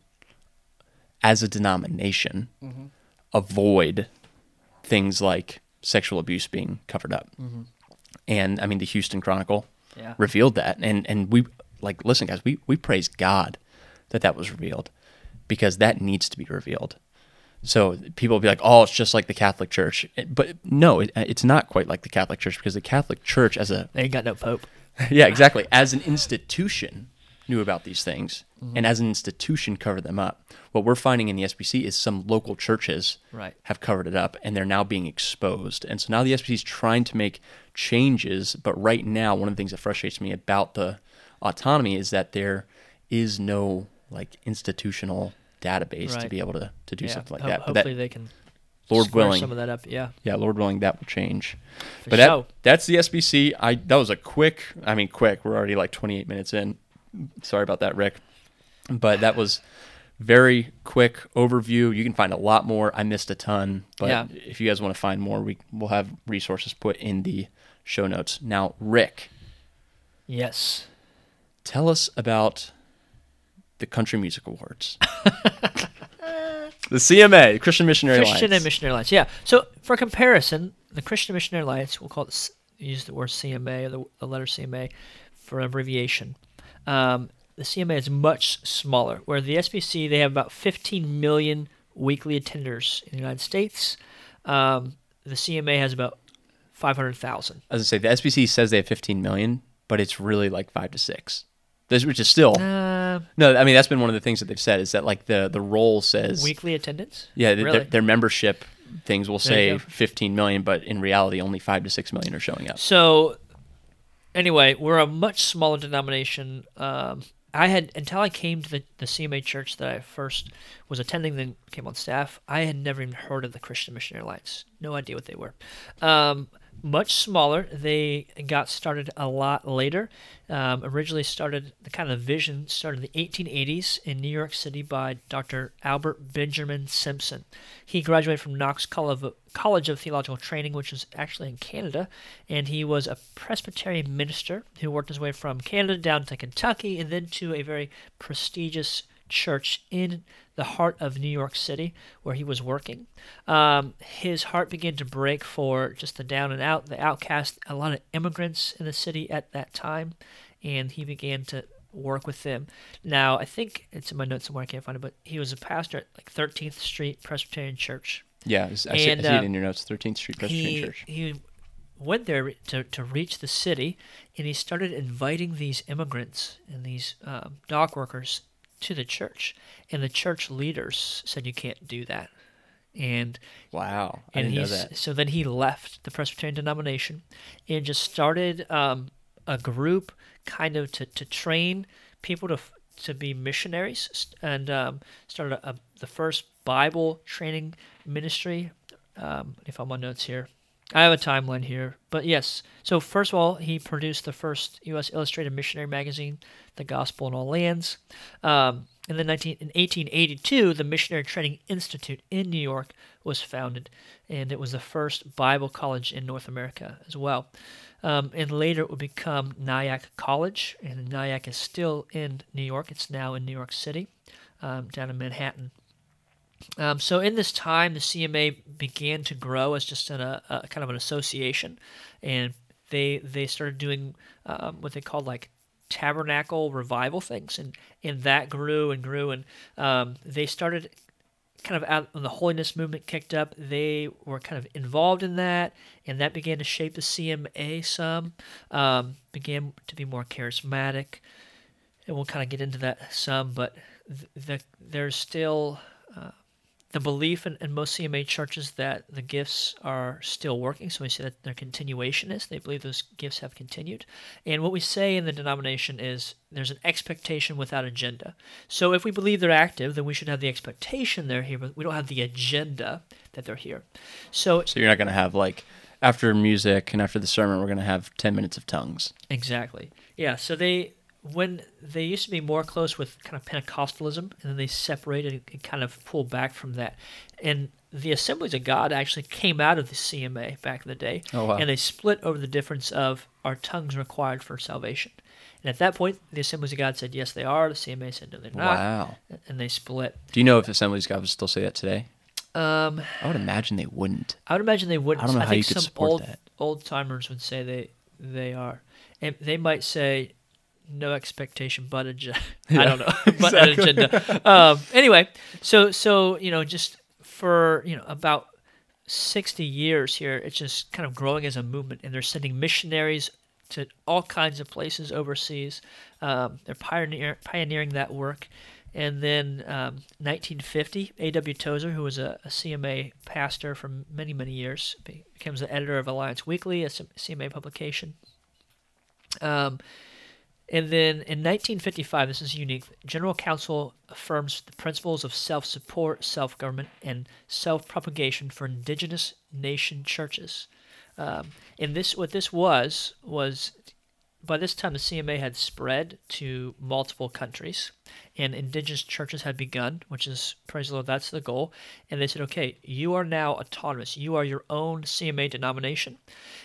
[SPEAKER 1] as a denomination, mm-hmm. avoid things like sexual abuse being covered up. Mm-hmm. And I mean, the Houston Chronicle yeah. revealed that, and and we like listen, guys, we we praise God that that was revealed because that needs to be revealed. So people will be like, "Oh, it's just like the Catholic Church," but no, it, it's not quite like the Catholic Church because the Catholic Church, as a
[SPEAKER 2] they ain't got no pope. (laughs)
[SPEAKER 1] yeah, exactly. As an institution, knew about these things, mm-hmm. and as an institution, covered them up. What we're finding in the SBC is some local churches
[SPEAKER 2] right.
[SPEAKER 1] have covered it up, and they're now being exposed. And so now the SBC is trying to make changes, but right now, one of the things that frustrates me about the autonomy is that there is no like institutional database right. to be able to, to do yeah. something like Ho- that.
[SPEAKER 2] Hopefully, that, they can.
[SPEAKER 1] Lord willing,
[SPEAKER 2] some of that up. Yeah.
[SPEAKER 1] Yeah, Lord willing, that will change. For but that, that's the SBC. I that was a quick. I mean, quick. We're already like 28 minutes in. Sorry about that, Rick. But that was very quick overview. You can find a lot more. I missed a ton, but yeah. if you guys want to find more, we will have resources put in the show notes. Now, Rick.
[SPEAKER 2] Yes.
[SPEAKER 1] Tell us about the Country Music Awards. the CMA, Christian Missionary
[SPEAKER 2] Christian
[SPEAKER 1] Alliance.
[SPEAKER 2] and Missionary Alliance. Yeah. So for comparison, the Christian Missionary Alliance, we'll call it use the word CMA or the, the letter CMA for abbreviation. Um, the CMA is much smaller, where the SBC they have about 15 million weekly attenders in the United States. Um, the CMA has about 500,000.
[SPEAKER 1] As I say, the SBC says they have 15 million, but it's really like five to six. This, which is still uh, no. I mean, that's been one of the things that they've said is that like the the role says
[SPEAKER 2] weekly attendance.
[SPEAKER 1] Yeah, really? their, their, membership things will say 15 million, but in reality, only five to six million are showing up.
[SPEAKER 2] So, anyway, we're a much smaller denomination um, I had until I came to the, the CMA church that I first was attending, then came on staff. I had never even heard of the Christian Missionary Alliance. No idea what they were. Um, much smaller. They got started a lot later. Um, originally started the kind of vision started in the 1880s in New York City by Dr. Albert Benjamin Simpson. He graduated from Knox College of Theological Training, which is actually in Canada, and he was a Presbyterian minister who worked his way from Canada down to Kentucky and then to a very prestigious church in the heart of New York City where he was working. Um, his heart began to break for just the down and out, the outcast, a lot of immigrants in the city at that time, and he began to work with them. Now, I think it's in my notes somewhere, I can't find it, but he was a pastor at like 13th Street Presbyterian Church.
[SPEAKER 1] Yeah, I, see, I see, it uh, in your notes, 13th Street Presbyterian
[SPEAKER 2] he,
[SPEAKER 1] Church.
[SPEAKER 2] He went there to, to reach the city, and he started inviting these immigrants and these um, dock workers to the church, and the church leaders said you can't do that. And
[SPEAKER 1] wow, I
[SPEAKER 2] and he's so then he left the Presbyterian denomination and just started um, a group kind of to, to train people to to be missionaries and um, started a, a, the first Bible training ministry. Um, if I'm on notes here, I have a timeline here, but yes. So first of all, he produced the first U.S. Illustrated Missionary magazine, "The Gospel in All Lands." Um, in the 19, in 1882, the Missionary Training Institute in New York was founded, and it was the first Bible college in North America as well. Um, and later it would become Nyack College, and Nyack is still in New York. It's now in New York City, um, down in Manhattan. Um, so in this time, the CMA began to grow as just an, a, a kind of an association, and they they started doing um, what they called like tabernacle revival things, and and that grew and grew, and um, they started kind of out when the holiness movement kicked up. They were kind of involved in that, and that began to shape the CMA some. Um, began to be more charismatic, and we'll kind of get into that some, but the, there's still the belief in, in, most CMA churches that the gifts are still working. So we say that their continuation is. They believe those gifts have continued. And what we say in the denomination is there's an expectation without agenda. So if we believe they're active, then we should have the expectation they're here, but we don't have the agenda that they're here. So,
[SPEAKER 1] so you're not going to have like after music and after the sermon, we're going to have 10 minutes of tongues.
[SPEAKER 2] Exactly. Yeah. So they when they used to be more close with kind of Pentecostalism, and then they separated and kind of pulled back from that. And the Assemblies of God actually came out of the CMA back in the day,
[SPEAKER 1] oh, wow.
[SPEAKER 2] and they split over the difference of are tongues required for salvation. And at that point, the Assemblies of God said yes, they are. The CMA said no, they're not.
[SPEAKER 1] Wow.
[SPEAKER 2] And they split.
[SPEAKER 1] Do you know if Assemblies of God would still say that today?
[SPEAKER 2] Um,
[SPEAKER 1] I would imagine they wouldn't.
[SPEAKER 2] I would imagine they wouldn't.
[SPEAKER 1] I don't know
[SPEAKER 2] I
[SPEAKER 1] how
[SPEAKER 2] think
[SPEAKER 1] you could
[SPEAKER 2] some
[SPEAKER 1] support
[SPEAKER 2] old,
[SPEAKER 1] that.
[SPEAKER 2] Old timers would say they they are, and they might say no expectation but agenda. (laughs) Yeah, I don't know, (laughs) but an agenda. Um, anyway, so so you know, just for you know about sixty years here, it's just kind of growing as a movement, and they're sending missionaries to all kinds of places overseas. Um, they're pioneer, pioneering that work. And then um, 1950, A.W. Tozer, who was a, a, CMA pastor for many, many years, becomes the editor of Alliance Weekly, a CMA publication. Um, and then in 1955, this is unique, General Council affirms the principles of self support, self government, and self propagation for indigenous nation churches. Um, and this, what this was, was by this time the CMA had spread to multiple countries and indigenous churches had begun, which is, praise the Lord, that's the goal. And they said, okay, you are now autonomous. You are your own CMA denomination.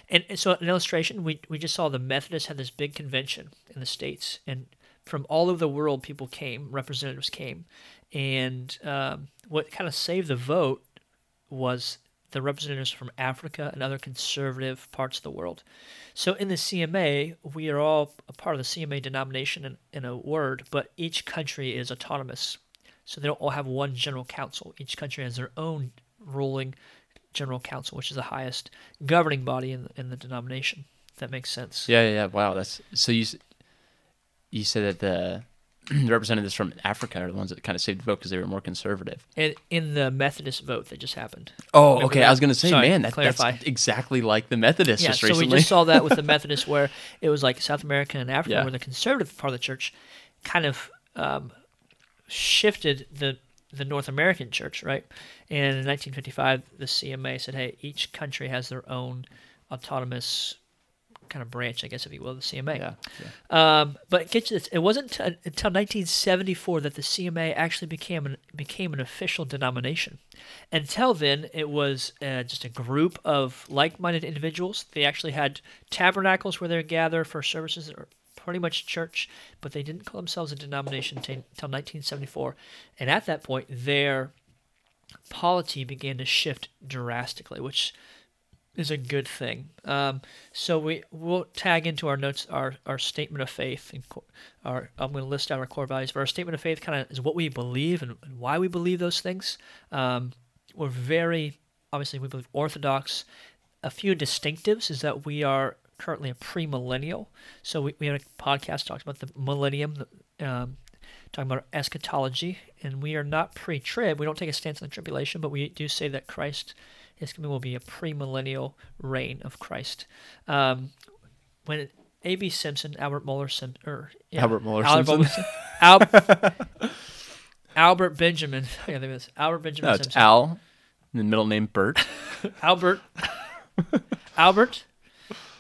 [SPEAKER 2] And, so, an illustration, we, we just saw the Methodists had this big convention in the States, and from all over the world, people came, representatives came. And um, what kind of saved the vote was the representatives from Africa and other conservative parts of the world. So in the CMA, we are all a part of the CMA denomination in, in a word, but each country is autonomous. So they don't all have one general council. Each country has their own ruling general council, which is the highest governing body in in the denomination. If that makes sense.
[SPEAKER 1] Yeah, yeah, yeah. Wow, that's so you. You said that the representatives from Africa are the ones that kind of saved the vote because they were more conservative.
[SPEAKER 2] And in the Methodist vote that just happened.
[SPEAKER 1] Oh, Remember okay. That? I was going to say,
[SPEAKER 2] Sorry,
[SPEAKER 1] man, that, that's exactly like the Methodists
[SPEAKER 2] yeah,
[SPEAKER 1] just
[SPEAKER 2] so
[SPEAKER 1] recently.
[SPEAKER 2] we just saw that with the (laughs) Methodists, where it was like South America and Africa
[SPEAKER 1] Yeah.
[SPEAKER 2] were the conservative part of the church. kind of um, shifted the the North American church, right? And in 1955, the CMA said, "Hey, each country has their own autonomous kind of branch, I guess, if you will, the CMA."
[SPEAKER 1] Yeah. yeah.
[SPEAKER 2] Um, but get you this: it wasn't t- until 1974 that the CMA actually became an, became an official denomination. Until then, it was uh, just a group of like-minded individuals. They actually had tabernacles where they would gather for services, or pretty much church, but they didn't call themselves a denomination t- until 1974. And at that point, their polity began to shift drastically, which is a good thing. Um, so we will tag into our notes our, our statement of faith. And our I'm going to list out our core values. But our statement of faith kind of is what we believe and, and why we believe those things. Um, we're very obviously we believe orthodox. A few distinctives is that we are currently a premillennial. So we, we had a podcast talking about the millennium, um, talking about eschatology, and we are not pre-trib. We don't take a stance on the tribulation, but we do say that Christ is coming will be a premillennial reign of Christ. Um, when A.B. Simpson, Albert Mohler Simpson, or
[SPEAKER 1] yeah, Albert Mohler Simpson,
[SPEAKER 2] Al- (laughs) Albert Benjamin. I think it's Albert Benjamin.
[SPEAKER 1] No, it's Simpson. Al. The middle name Bert. (laughs)
[SPEAKER 2] Albert. (laughs) Albert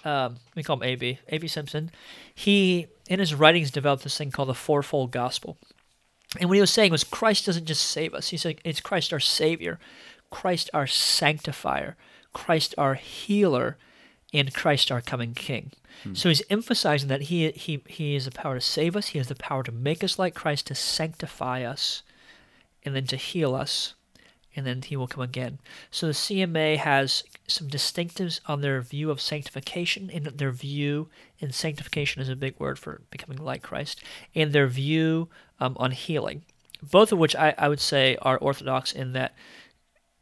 [SPEAKER 2] um, we call him AB, AB Simpson, he, in his writings, developed this thing called the fourfold gospel. And what he was saying was Christ doesn't just save us. He said it's Christ our Savior, Christ our sanctifier, Christ our healer, and Christ our coming King. Hmm. So he's emphasizing that he, he, he has the power to save us, he has the power to make us like Christ, to sanctify us, and then to heal us and then he will come again. So the CMA has some distinctives on their view of sanctification, and their view, and sanctification is a big word for becoming like Christ, and their view um, on healing. Both of which I, I would say are orthodox in that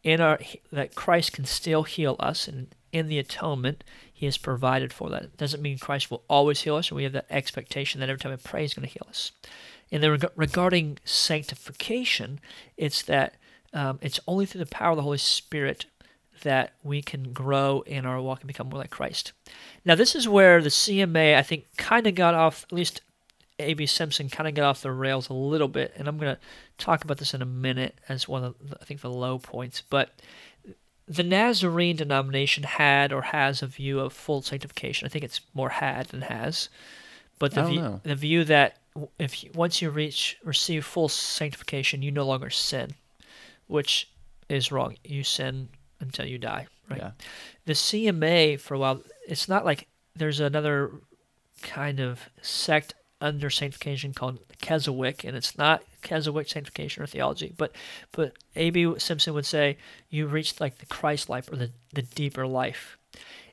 [SPEAKER 2] in our that Christ can still heal us, and in the atonement He has provided for that. It doesn't mean Christ will always heal us, and we have that expectation that every time we pray He's going to heal us. And then reg- regarding sanctification, it's that um, it's only through the power of the Holy Spirit that we can grow in our walk and become more like Christ. Now, this is where the CMA, I think, kind of got off, at least A.B. Simpson kind of got off the rails a little bit, and I'm going to talk about this in a minute as one of, the, I think, the low points. But the Nazarene denomination had or has a view of full sanctification. I think it's more had than has. But the, view, the view that if you, once you reach receive full sanctification, you no longer sin which is wrong. You sin until you die, right? Yeah. The CMA for a while, it's not like there's another kind of sect under sanctification called Keswick, and it's not Keswick sanctification or theology, but but A.B. Simpson would say you reach like the Christ life or the, the deeper life.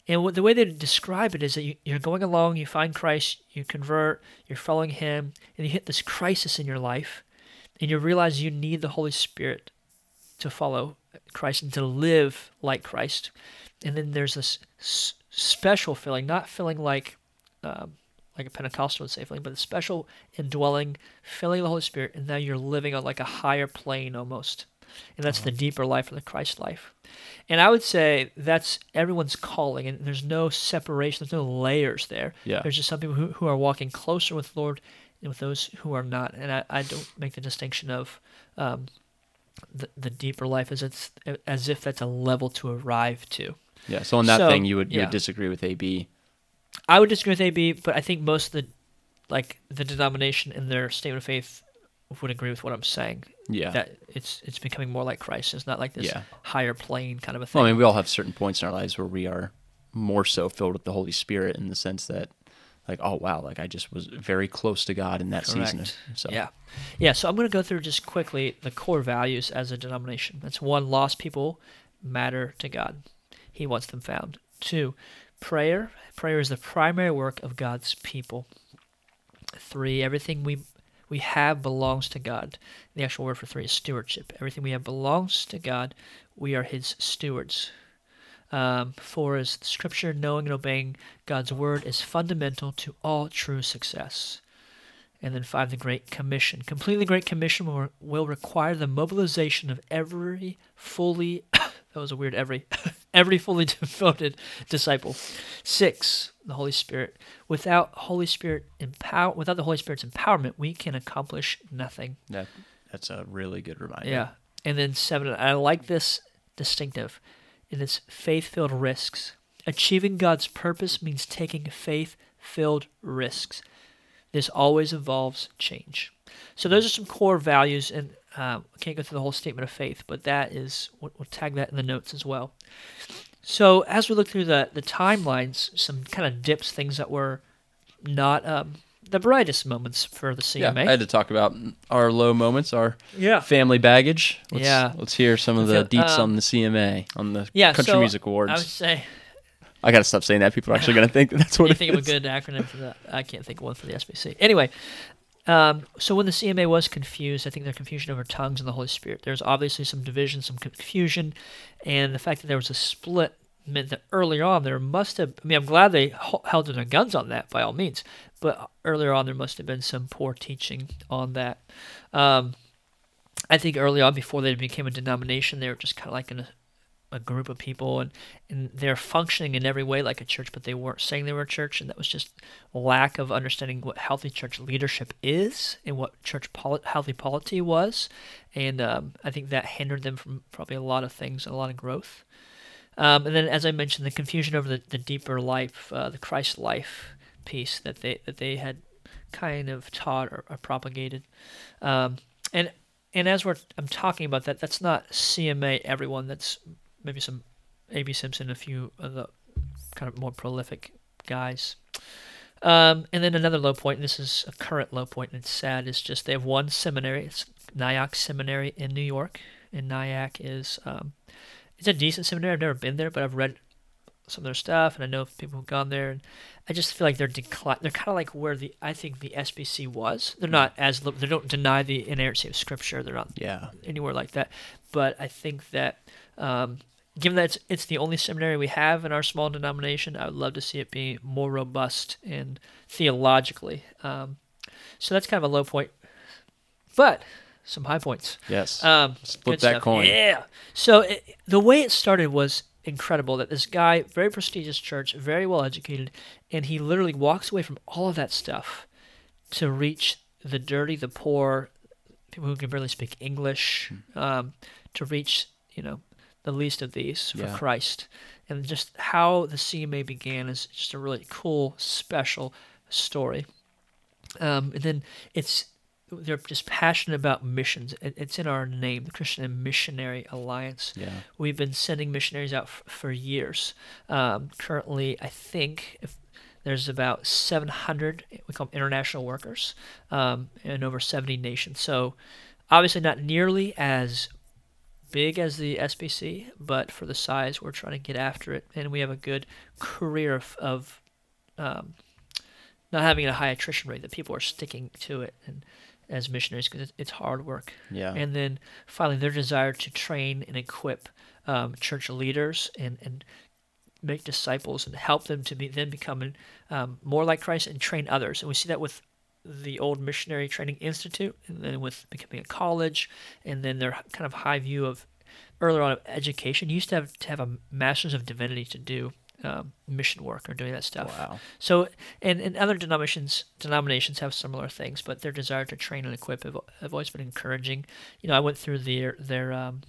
[SPEAKER 2] And what, the way they describe it is that you, you're going along, you find Christ, you convert, you're following Him, and you hit this crisis in your life, and you realize you need the Holy Spirit to follow Christ and to live like Christ. And then there's this special feeling, not feeling like um, like a Pentecostal would say but a special indwelling, filling the Holy Spirit, and now you're living on like a higher plane almost. And that's the uh-huh. deeper life of the Christ life. And I would say that's everyone's calling, and there's no separation, there's no layers there.
[SPEAKER 1] Yeah.
[SPEAKER 2] There's just some people who, who are walking closer with the Lord and with those who are not. And I, I don't make the distinction of um, the, the deeper life as it's as if that's a level to arrive to.
[SPEAKER 1] Yeah. So on that so, thing, you would you yeah. would disagree with AB.
[SPEAKER 2] I would disagree with AB, but I think most of the like the denomination in their statement of faith would agree with what I'm saying.
[SPEAKER 1] Yeah.
[SPEAKER 2] That it's it's becoming more like Christ. It's not like this
[SPEAKER 1] yeah.
[SPEAKER 2] higher plane kind of a thing.
[SPEAKER 1] Well, I mean, we all have certain points in our lives where we are more so filled with the Holy Spirit in the sense that like oh wow like i just was very close to god in that Correct. season so
[SPEAKER 2] yeah yeah so i'm going to go through just quickly the core values as a denomination that's one lost people matter to god he wants them found two prayer. Prayer is the primary work of god's people. Three everything we we have belongs to god. The actual word for three is stewardship. Everything we have belongs to god we are his stewards. Um, four is Scripture, knowing and obeying God's word is fundamental to all true success. And then five, the Great Commission. Completing the Great Commission will, will require the mobilization of every fully, that was a weird every, (laughs) every fully (laughs) devoted disciple. Six, the Holy Spirit. Without Holy Spirit empower, without the Holy Spirit's empowerment, we can accomplish nothing.
[SPEAKER 1] That that's a really good reminder.
[SPEAKER 2] Yeah. And then seven, I like this distinctive. It is faith filled risks. Achieving God's purpose means taking faith filled risks. This always involves change. So those are some core values, and uh, I can't go through the whole statement of faith, but that is we'll, we'll tag that in the notes as well. So as we look through the the timelines, some kind of dips, things that were not um, the brightest moments for the CMA.
[SPEAKER 1] Yeah,
[SPEAKER 2] CMA.
[SPEAKER 1] I had to talk about our low moments, our
[SPEAKER 2] Yeah.
[SPEAKER 1] family baggage. Let's,
[SPEAKER 2] Yeah.
[SPEAKER 1] let's hear some of the deets
[SPEAKER 2] um,
[SPEAKER 1] on the CMA, on the
[SPEAKER 2] Yeah,
[SPEAKER 1] Country
[SPEAKER 2] so
[SPEAKER 1] Music Awards.
[SPEAKER 2] I would say
[SPEAKER 1] I gotta stop saying that. People are actually gonna (laughs) think that that's what
[SPEAKER 2] you
[SPEAKER 1] it
[SPEAKER 2] think of a good acronym for that? I can't think of one for the SBC. Anyway, um, so when the CMA was confused, I think their confusion over tongues and the Holy Spirit. There's obviously some division, some confusion, and the fact that there was a split meant that earlier on there must have. I mean, I'm glad they held their guns on that by all means, but earlier on there must have been some poor teaching on that. Um, I think early on, before they became a denomination, they were just kind of like in a, a group of people, and, and they're functioning in every way like a church, but they weren't saying they were a church, and that was just lack of understanding what healthy church leadership is and what church poli- healthy polity was, and um, I think that hindered them from probably a lot of things, a lot of growth. Um, and then, as I mentioned, the confusion over the, the deeper life, uh, the Christ life piece that they that they had kind of taught or, or propagated, um, and and as we're I'm talking about that, that's not CMA everyone. That's maybe some A.B. Simpson, a few of the kind of more prolific guys. Um, and then another low point, and this is a current low point, and it's sad, is just they have one seminary. It's Nyack Seminary in New York, and Nyack is um, it's a decent seminary. I've never been there, but I've read some of their stuff, and I know people who've gone there, and I just feel like they're decline. They're kind of like where the I think the SBC was. They're not as they don't deny the inerrancy of Scripture. They're not
[SPEAKER 1] Yeah,
[SPEAKER 2] anywhere like that. But I think that um, given that it's, it's the only seminary we have in our small denomination, I would love to see it be more robust and theologically. Um, so that's kind of a low point, but some high points.
[SPEAKER 1] yes.
[SPEAKER 2] Um,
[SPEAKER 1] Split that
[SPEAKER 2] stuff.
[SPEAKER 1] coin.
[SPEAKER 2] Yeah. So it, the way it started was incredible. That this guy, very prestigious church, very well educated, and he literally walks away from all of that stuff to reach the dirty, the poor, people who can barely speak English,
[SPEAKER 1] Hmm.
[SPEAKER 2] um, to reach you know the least of these for
[SPEAKER 1] Yeah.
[SPEAKER 2] Christ, and just how the CMA began is just a really cool, special story. Um, and then it's they're just passionate about missions. It, it's in our name, the Christian Missionary Alliance.
[SPEAKER 1] yeah.
[SPEAKER 2] We've been sending missionaries out f- for years. Um, currently, I think if there's about 700 we call them international workers um, in over 70 nations. So obviously not nearly as big as the SBC, but for the size, we're trying to get after it, and we have a good career of, of um, not having a high attrition rate that people are sticking to it and as missionaries because it's, it's hard work
[SPEAKER 1] Yeah.
[SPEAKER 2] and then finally their desire to train and equip um, church leaders and, and make disciples and help them to be then becoming um, more like Christ and train others. And we see that with the old missionary training institute and then with becoming a college and then their kind of high view of earlier on of education. You used to have to have a master's of divinity to do um, mission work or doing that stuff.
[SPEAKER 1] Wow.
[SPEAKER 2] So, and, and other denominations denominations have similar things, but their desire to train and equip have, have always been encouraging. You know, I went through their their um,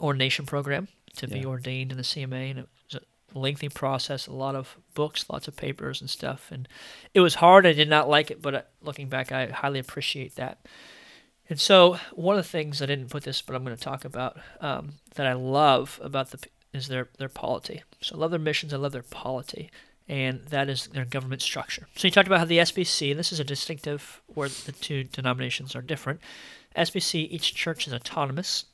[SPEAKER 2] ordination program to be ordained in the CMA, and it was a lengthy process, a lot of books, lots of papers and stuff, and it was hard. I did not like it, but uh, looking back, I highly appreciate that. And so, one of the things I didn't put this, but I'm going to talk about um, that I love about the is their their polity. So I love their missions. I love their polity, and that is their government structure. So you talked about how the SBC, and this is a distinctive where the two denominations are different. SBC, each church is autonomous.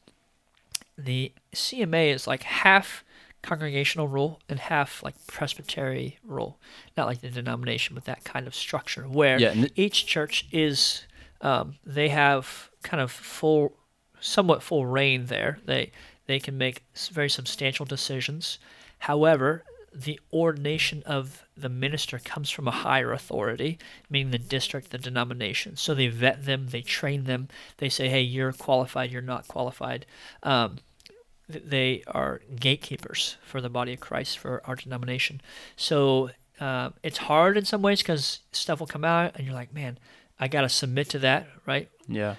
[SPEAKER 2] The CMA is like half congregational rule and half like presbytery rule, not like the denomination, but that kind of structure where
[SPEAKER 1] Yeah,
[SPEAKER 2] each church is um, they have kind of full, somewhat full reign there. They they can make very substantial decisions. However, the ordination of the minister comes from a higher authority, meaning the district, the denomination. So they vet them, they train them, they say, "Hey, you're qualified, you're not qualified." Um, they are gatekeepers for the body of Christ for our denomination. So uh, it's hard in some ways because stuff will come out and you're like, man, I got to submit to that, right?
[SPEAKER 1] Yeah.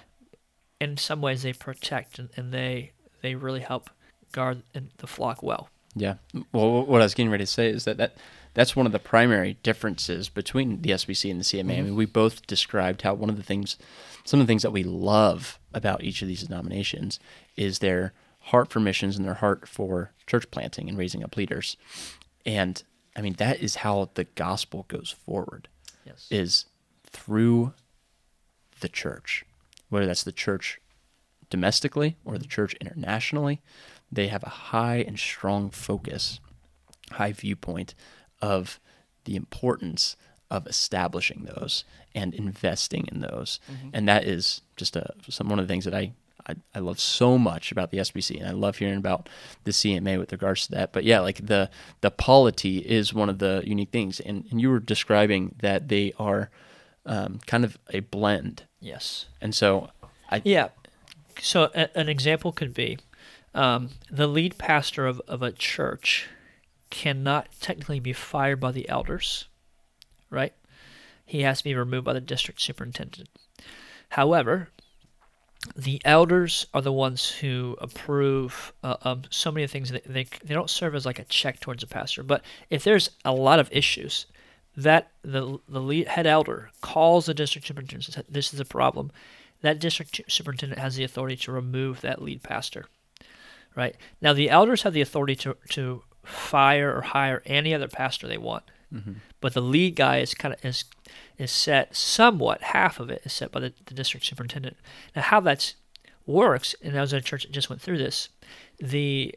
[SPEAKER 2] In some ways, they protect and, and they they really help guard the flock well.
[SPEAKER 1] Yeah. Well, what I was getting ready to say is that, that that's one of the primary differences between the SBC and the CMA. Mm-hmm. I mean, we both described how one of the things, some of the things that we love about each of these denominations is their heart for missions and their heart for church planting and raising up leaders. And I mean, that is how the gospel goes forward.
[SPEAKER 2] Yes.
[SPEAKER 1] Is through the church, whether that's the church domestically or the church internationally, they have a high and strong focus, high viewpoint of the importance of establishing those and investing in those. Mm-hmm. And that is just a, some, one of the things that I, I, I, love so much about the SBC and I love hearing about the CMA with regards to that. But yeah, like the, the polity is one of the unique things. And, and you were describing that they are um, kind of a blend.
[SPEAKER 2] Yes.
[SPEAKER 1] And so I.
[SPEAKER 2] Yeah. So a, an example could be um, the lead pastor of, of a church cannot technically be fired by the elders, right? He has to be removed by the district superintendent. However, the elders are the ones who approve uh, um, so many things. They, they, they don't serve as like a check towards the pastor. But if there's a lot of issues, that the the lead, head elder calls the district superintendent and says, "This is a problem." That district superintendent has the authority to remove that lead pastor right? Now, the elders have the authority to, to fire or hire any other pastor they want, mm-hmm. but the lead guy is kind of is is set somewhat. Half of it is set by the, the district superintendent. Now, how that works, and I was in a church that just went through this, the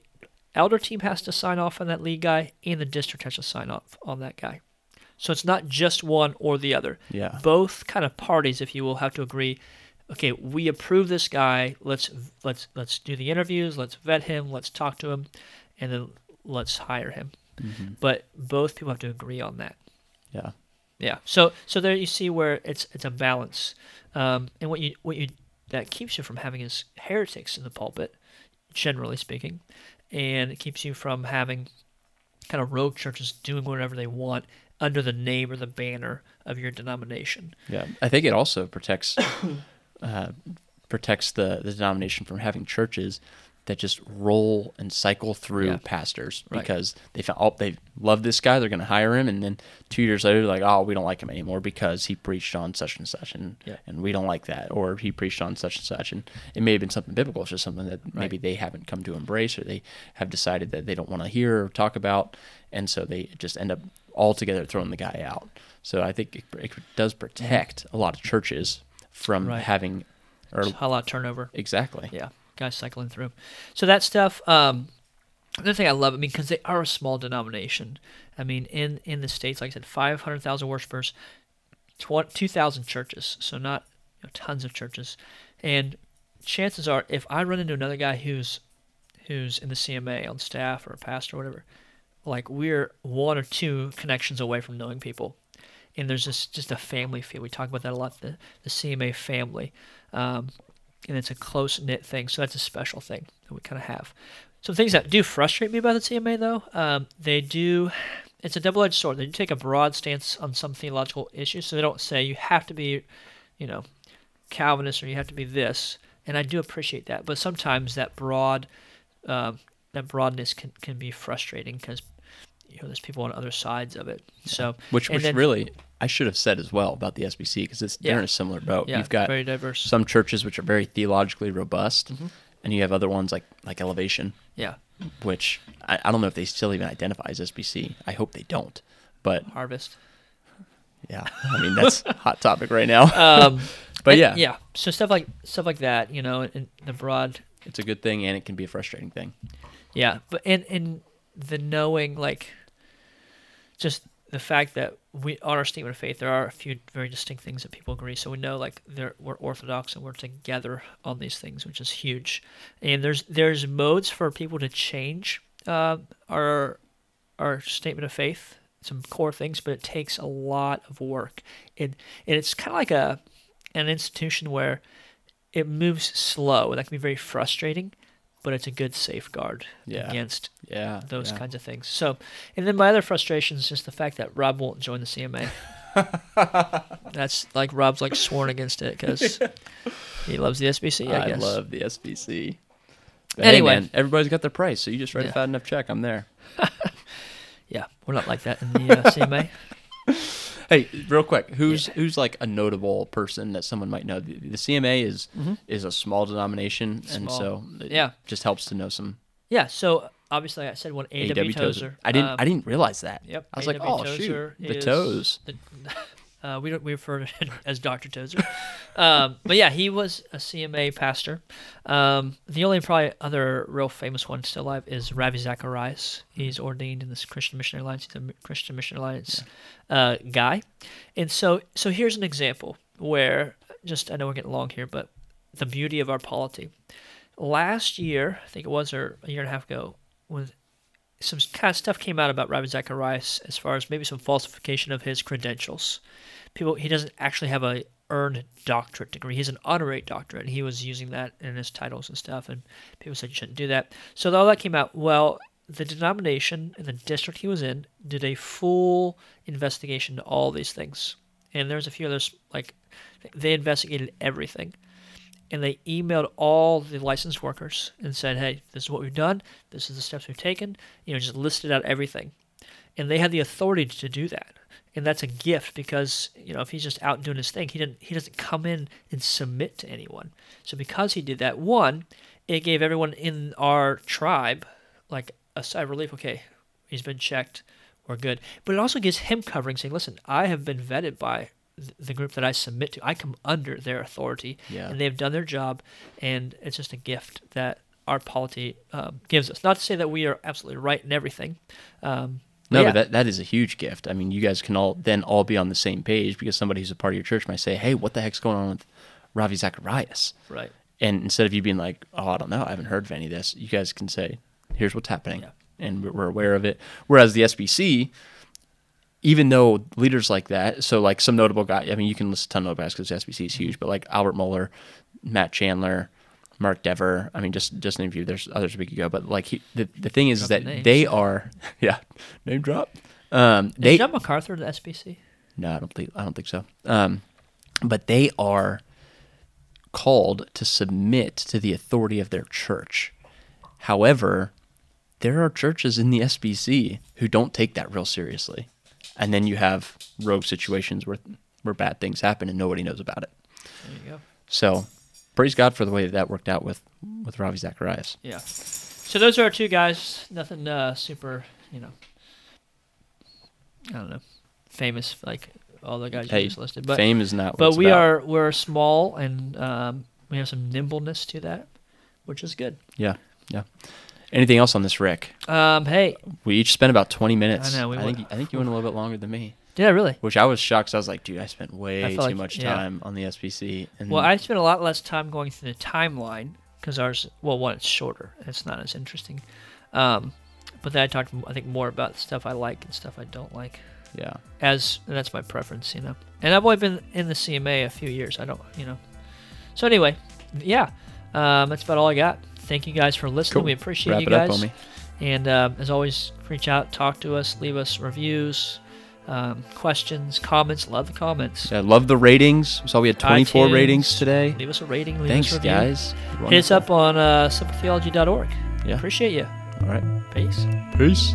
[SPEAKER 2] elder team has to sign off on that lead guy, and the district has to sign off on that guy. So it's not just one or the other.
[SPEAKER 1] Yeah.
[SPEAKER 2] Both kind of parties, if you will, have to agree okay, we approve this guy. Let's let's let's do the interviews. Let's vet him. Let's talk to him, and then let's hire him. Mm-hmm. But both people have to agree on that.
[SPEAKER 1] Yeah.
[SPEAKER 2] Yeah. So so there you see where it's it's a balance, um, and what you what you that keeps you from having is heretics in the pulpit, generally speaking, and it keeps you from having kind of rogue churches doing whatever they want under the name or the banner of your denomination.
[SPEAKER 1] Yeah, I think it also protects (coughs) uh, protects the, the denomination from having churches that just roll and cycle through yeah. pastors because right. they found oh they love this guy they're going to hire him and then two years later they're like oh we don't like him anymore because he preached on such and such and
[SPEAKER 2] yeah.
[SPEAKER 1] and we don't like that or he preached on such and such and it may have been something biblical it's just something that right. maybe they haven't come to embrace or they have decided that they don't want to hear or talk about and so they just end up altogether throwing the guy out so I think it, it does mm-hmm. protect a lot of churches from right. having
[SPEAKER 2] or a lot of turnover.
[SPEAKER 1] Exactly.
[SPEAKER 2] Yeah, guys cycling through. So that stuff. Um, another thing I love, I mean, because they are a small denomination. I mean, in in the states, like I said, five hundred thousand worshippers, two thousand churches. So not you know, tons of churches, and chances are, if I run into another guy who's who's in the CMA on staff or a pastor or whatever, like we're one or two connections away from knowing people and there's just just a family feel. We talk about that a lot. The the CMA family, um, and it's a close knit thing. So that's a special thing that we kind of have. Some things that do frustrate me about the CMA though, um, they do. It's a double edged sword. They do take a broad stance on some theological issues. So they don't say you have to be, you know, Calvinist or you have to be this. And I do appreciate that. But sometimes that broad, um, that broadness can, can be frustrating because you know there's people on other sides of it. So
[SPEAKER 1] which which then, really I should have said as well about the SBC because it's yeah. they're in a similar boat.
[SPEAKER 2] Yeah,
[SPEAKER 1] You've got
[SPEAKER 2] very diverse.
[SPEAKER 1] Some churches which are very theologically robust, mm-hmm. and you have other ones like like Elevation.
[SPEAKER 2] Yeah.
[SPEAKER 1] Which I, I don't know if they still even identify as SBC. I hope they don't. But
[SPEAKER 2] Harvest.
[SPEAKER 1] Yeah, I mean that's hot topic right now. (laughs)
[SPEAKER 2] Um, (laughs)
[SPEAKER 1] but
[SPEAKER 2] and,
[SPEAKER 1] yeah,
[SPEAKER 2] yeah. So stuff like stuff like that, you know, in the broad.
[SPEAKER 1] It's a good thing, and it can be a frustrating thing.
[SPEAKER 2] Yeah, but and and the knowing like just the fact that we on our statement of faith there are a few very distinct things that people agree. So we know like we're orthodox and we're together on these things which is huge. And there's there's modes for people to change uh, our our statement of faith some core things but it takes a lot of work. And and it's kind of like a an institution where it moves slow. That can be very frustrating but it's a good safeguard
[SPEAKER 1] Yeah.
[SPEAKER 2] against
[SPEAKER 1] Yeah.
[SPEAKER 2] those
[SPEAKER 1] yeah.
[SPEAKER 2] kinds of things. So, and then my other frustration is just the fact that Rob won't join the CMA. (laughs) That's like Rob's like sworn against it because (laughs) he loves the SBC. I,
[SPEAKER 1] I, love the SBC. But
[SPEAKER 2] Anyway.
[SPEAKER 1] hey, man, everybody's got their price, so you just write
[SPEAKER 2] Yeah.
[SPEAKER 1] a fat enough check. I'm there. (laughs)
[SPEAKER 2] Yeah, we're not like that in the uh, CMA.
[SPEAKER 1] Hey, real quick, who's who's like a notable person that someone might know? The, the CMA is is a small denomination, and so it
[SPEAKER 2] Yeah.
[SPEAKER 1] just helps to know some
[SPEAKER 2] Yeah, so obviously I said one AW,
[SPEAKER 1] AW
[SPEAKER 2] Tozer.
[SPEAKER 1] Tozer. I didn't
[SPEAKER 2] Um,
[SPEAKER 1] I didn't realize that.
[SPEAKER 2] Yep.
[SPEAKER 1] I was like,
[SPEAKER 2] AW
[SPEAKER 1] oh shoot, the toes.
[SPEAKER 2] the- (laughs) uh, we don't we refer to him (laughs) as Doctor Tozer. um, but yeah, he was a CMA pastor. Um, the only probably other real famous one still alive is Ravi Zacharias. He's ordained in this Christian Missionary Alliance. He's a Christian Missionary Alliance uh, guy. And so so here's an example where just I know we're getting long here, but the beauty of our polity. Last year, I think it was, or a year and a half ago, when some kind of stuff came out about Ravi Zacharias as far as maybe some falsification of his credentials. People, he doesn't actually have a earned doctorate degree. He's an honorary doctorate, and he was using that in his titles and stuff. And people said you shouldn't do that. So all that came out. Well, the denomination and the district he was in did a full investigation to all these things, and there's a few others like they investigated everything and they emailed all the licensed workers and said, "Hey, this is what we've done. This is the steps we've taken." You know, just listed out everything, and they had the authority to do that, and that's a gift because you know if he's just out doing his thing, he didn't he doesn't come in and submit to anyone. So because he did that, one, it gave everyone in our tribe like a sigh of relief. Okay, he's been checked, we're good. But it also gives him covering, saying, "Listen, I have been vetted by." Th- The group that I submit to, I come under their authority,
[SPEAKER 1] Yeah.
[SPEAKER 2] and they've done their job, and it's just a gift that our polity um, gives us. Not to say that we are absolutely right in everything. Um,
[SPEAKER 1] No,
[SPEAKER 2] yeah.
[SPEAKER 1] but that, that is a huge gift. I mean, you guys can all then all be on the same page because somebody who's a part of your church might say, "Hey, what the heck's going on with Ravi Zacharias?"
[SPEAKER 2] right.
[SPEAKER 1] And instead of you being like, "Oh, I don't know, I haven't heard of any of this," you guys can say, "Here's what's happening,"
[SPEAKER 2] Yeah.
[SPEAKER 1] and we're, we're aware of it. Whereas the SBC, even though leaders like that, so like some notable guy, I mean, you can list a ton of notable guys because the SBC is huge, but like Albert Mohler, Matt Chandler. Mark Dever. I mean, just just name a few. There's others we could go, but like he, the the thing is, is that
[SPEAKER 2] names.
[SPEAKER 1] they are, (laughs) yeah, name drop. Um,
[SPEAKER 2] Is
[SPEAKER 1] they
[SPEAKER 2] John MacArthur the SBC?
[SPEAKER 1] no, I don't think I don't think so. Um, but they are called to submit to the authority of their church. However, there are churches in the SBC who don't take that real seriously, and then you have rogue situations where where bad things happen and nobody knows about it.
[SPEAKER 2] There you go.
[SPEAKER 1] So, praise God for the way that, that worked out with with Ravi Zacharias.
[SPEAKER 2] Yeah. So those are our two guys. Nothing uh, super, you know. I don't know, famous like all the guys
[SPEAKER 1] Hey,
[SPEAKER 2] you just listed, but
[SPEAKER 1] Fame is not. What
[SPEAKER 2] but we
[SPEAKER 1] about.
[SPEAKER 2] are we're small and um, we have some nimbleness to that, which is good.
[SPEAKER 1] Yeah, yeah. Anything else on this, Rick?
[SPEAKER 2] Um, hey,
[SPEAKER 1] We each spent about twenty minutes.
[SPEAKER 2] I know, we
[SPEAKER 1] I think I think you went a little bit longer than me.
[SPEAKER 2] yeah, really.
[SPEAKER 1] Which I was shocked. 'cause I was like, dude, I spent way
[SPEAKER 2] I
[SPEAKER 1] too
[SPEAKER 2] like-
[SPEAKER 1] much
[SPEAKER 2] yeah.
[SPEAKER 1] time on the SBC. And
[SPEAKER 2] Well, I spent a lot less time going through the timeline because ours, well, one, it's shorter. It's not as interesting. Um, but then I talked, I think, more about stuff I like and stuff I don't like.
[SPEAKER 1] yeah,
[SPEAKER 2] As and that's my preference, you know. And I've only been in the CMA a few years. I don't, you know. So anyway, yeah, um, that's about all I got. Thank you guys for listening.
[SPEAKER 1] Cool.
[SPEAKER 2] We appreciate
[SPEAKER 1] wrap
[SPEAKER 2] you guys.
[SPEAKER 1] up.
[SPEAKER 2] And um, as always, reach out, talk to us, leave us reviews, um, questions, comments. Love the comments.
[SPEAKER 1] Yeah, love the ratings. We saw we had 24
[SPEAKER 2] iTunes,
[SPEAKER 1] ratings today.
[SPEAKER 2] Leave us a rating. Leave
[SPEAKER 1] Thanks,
[SPEAKER 2] us
[SPEAKER 1] guys.
[SPEAKER 2] Hit us up on uh, simpletheology.org.
[SPEAKER 1] Yeah.
[SPEAKER 2] Appreciate you.
[SPEAKER 1] All right.
[SPEAKER 2] Peace.
[SPEAKER 1] Peace.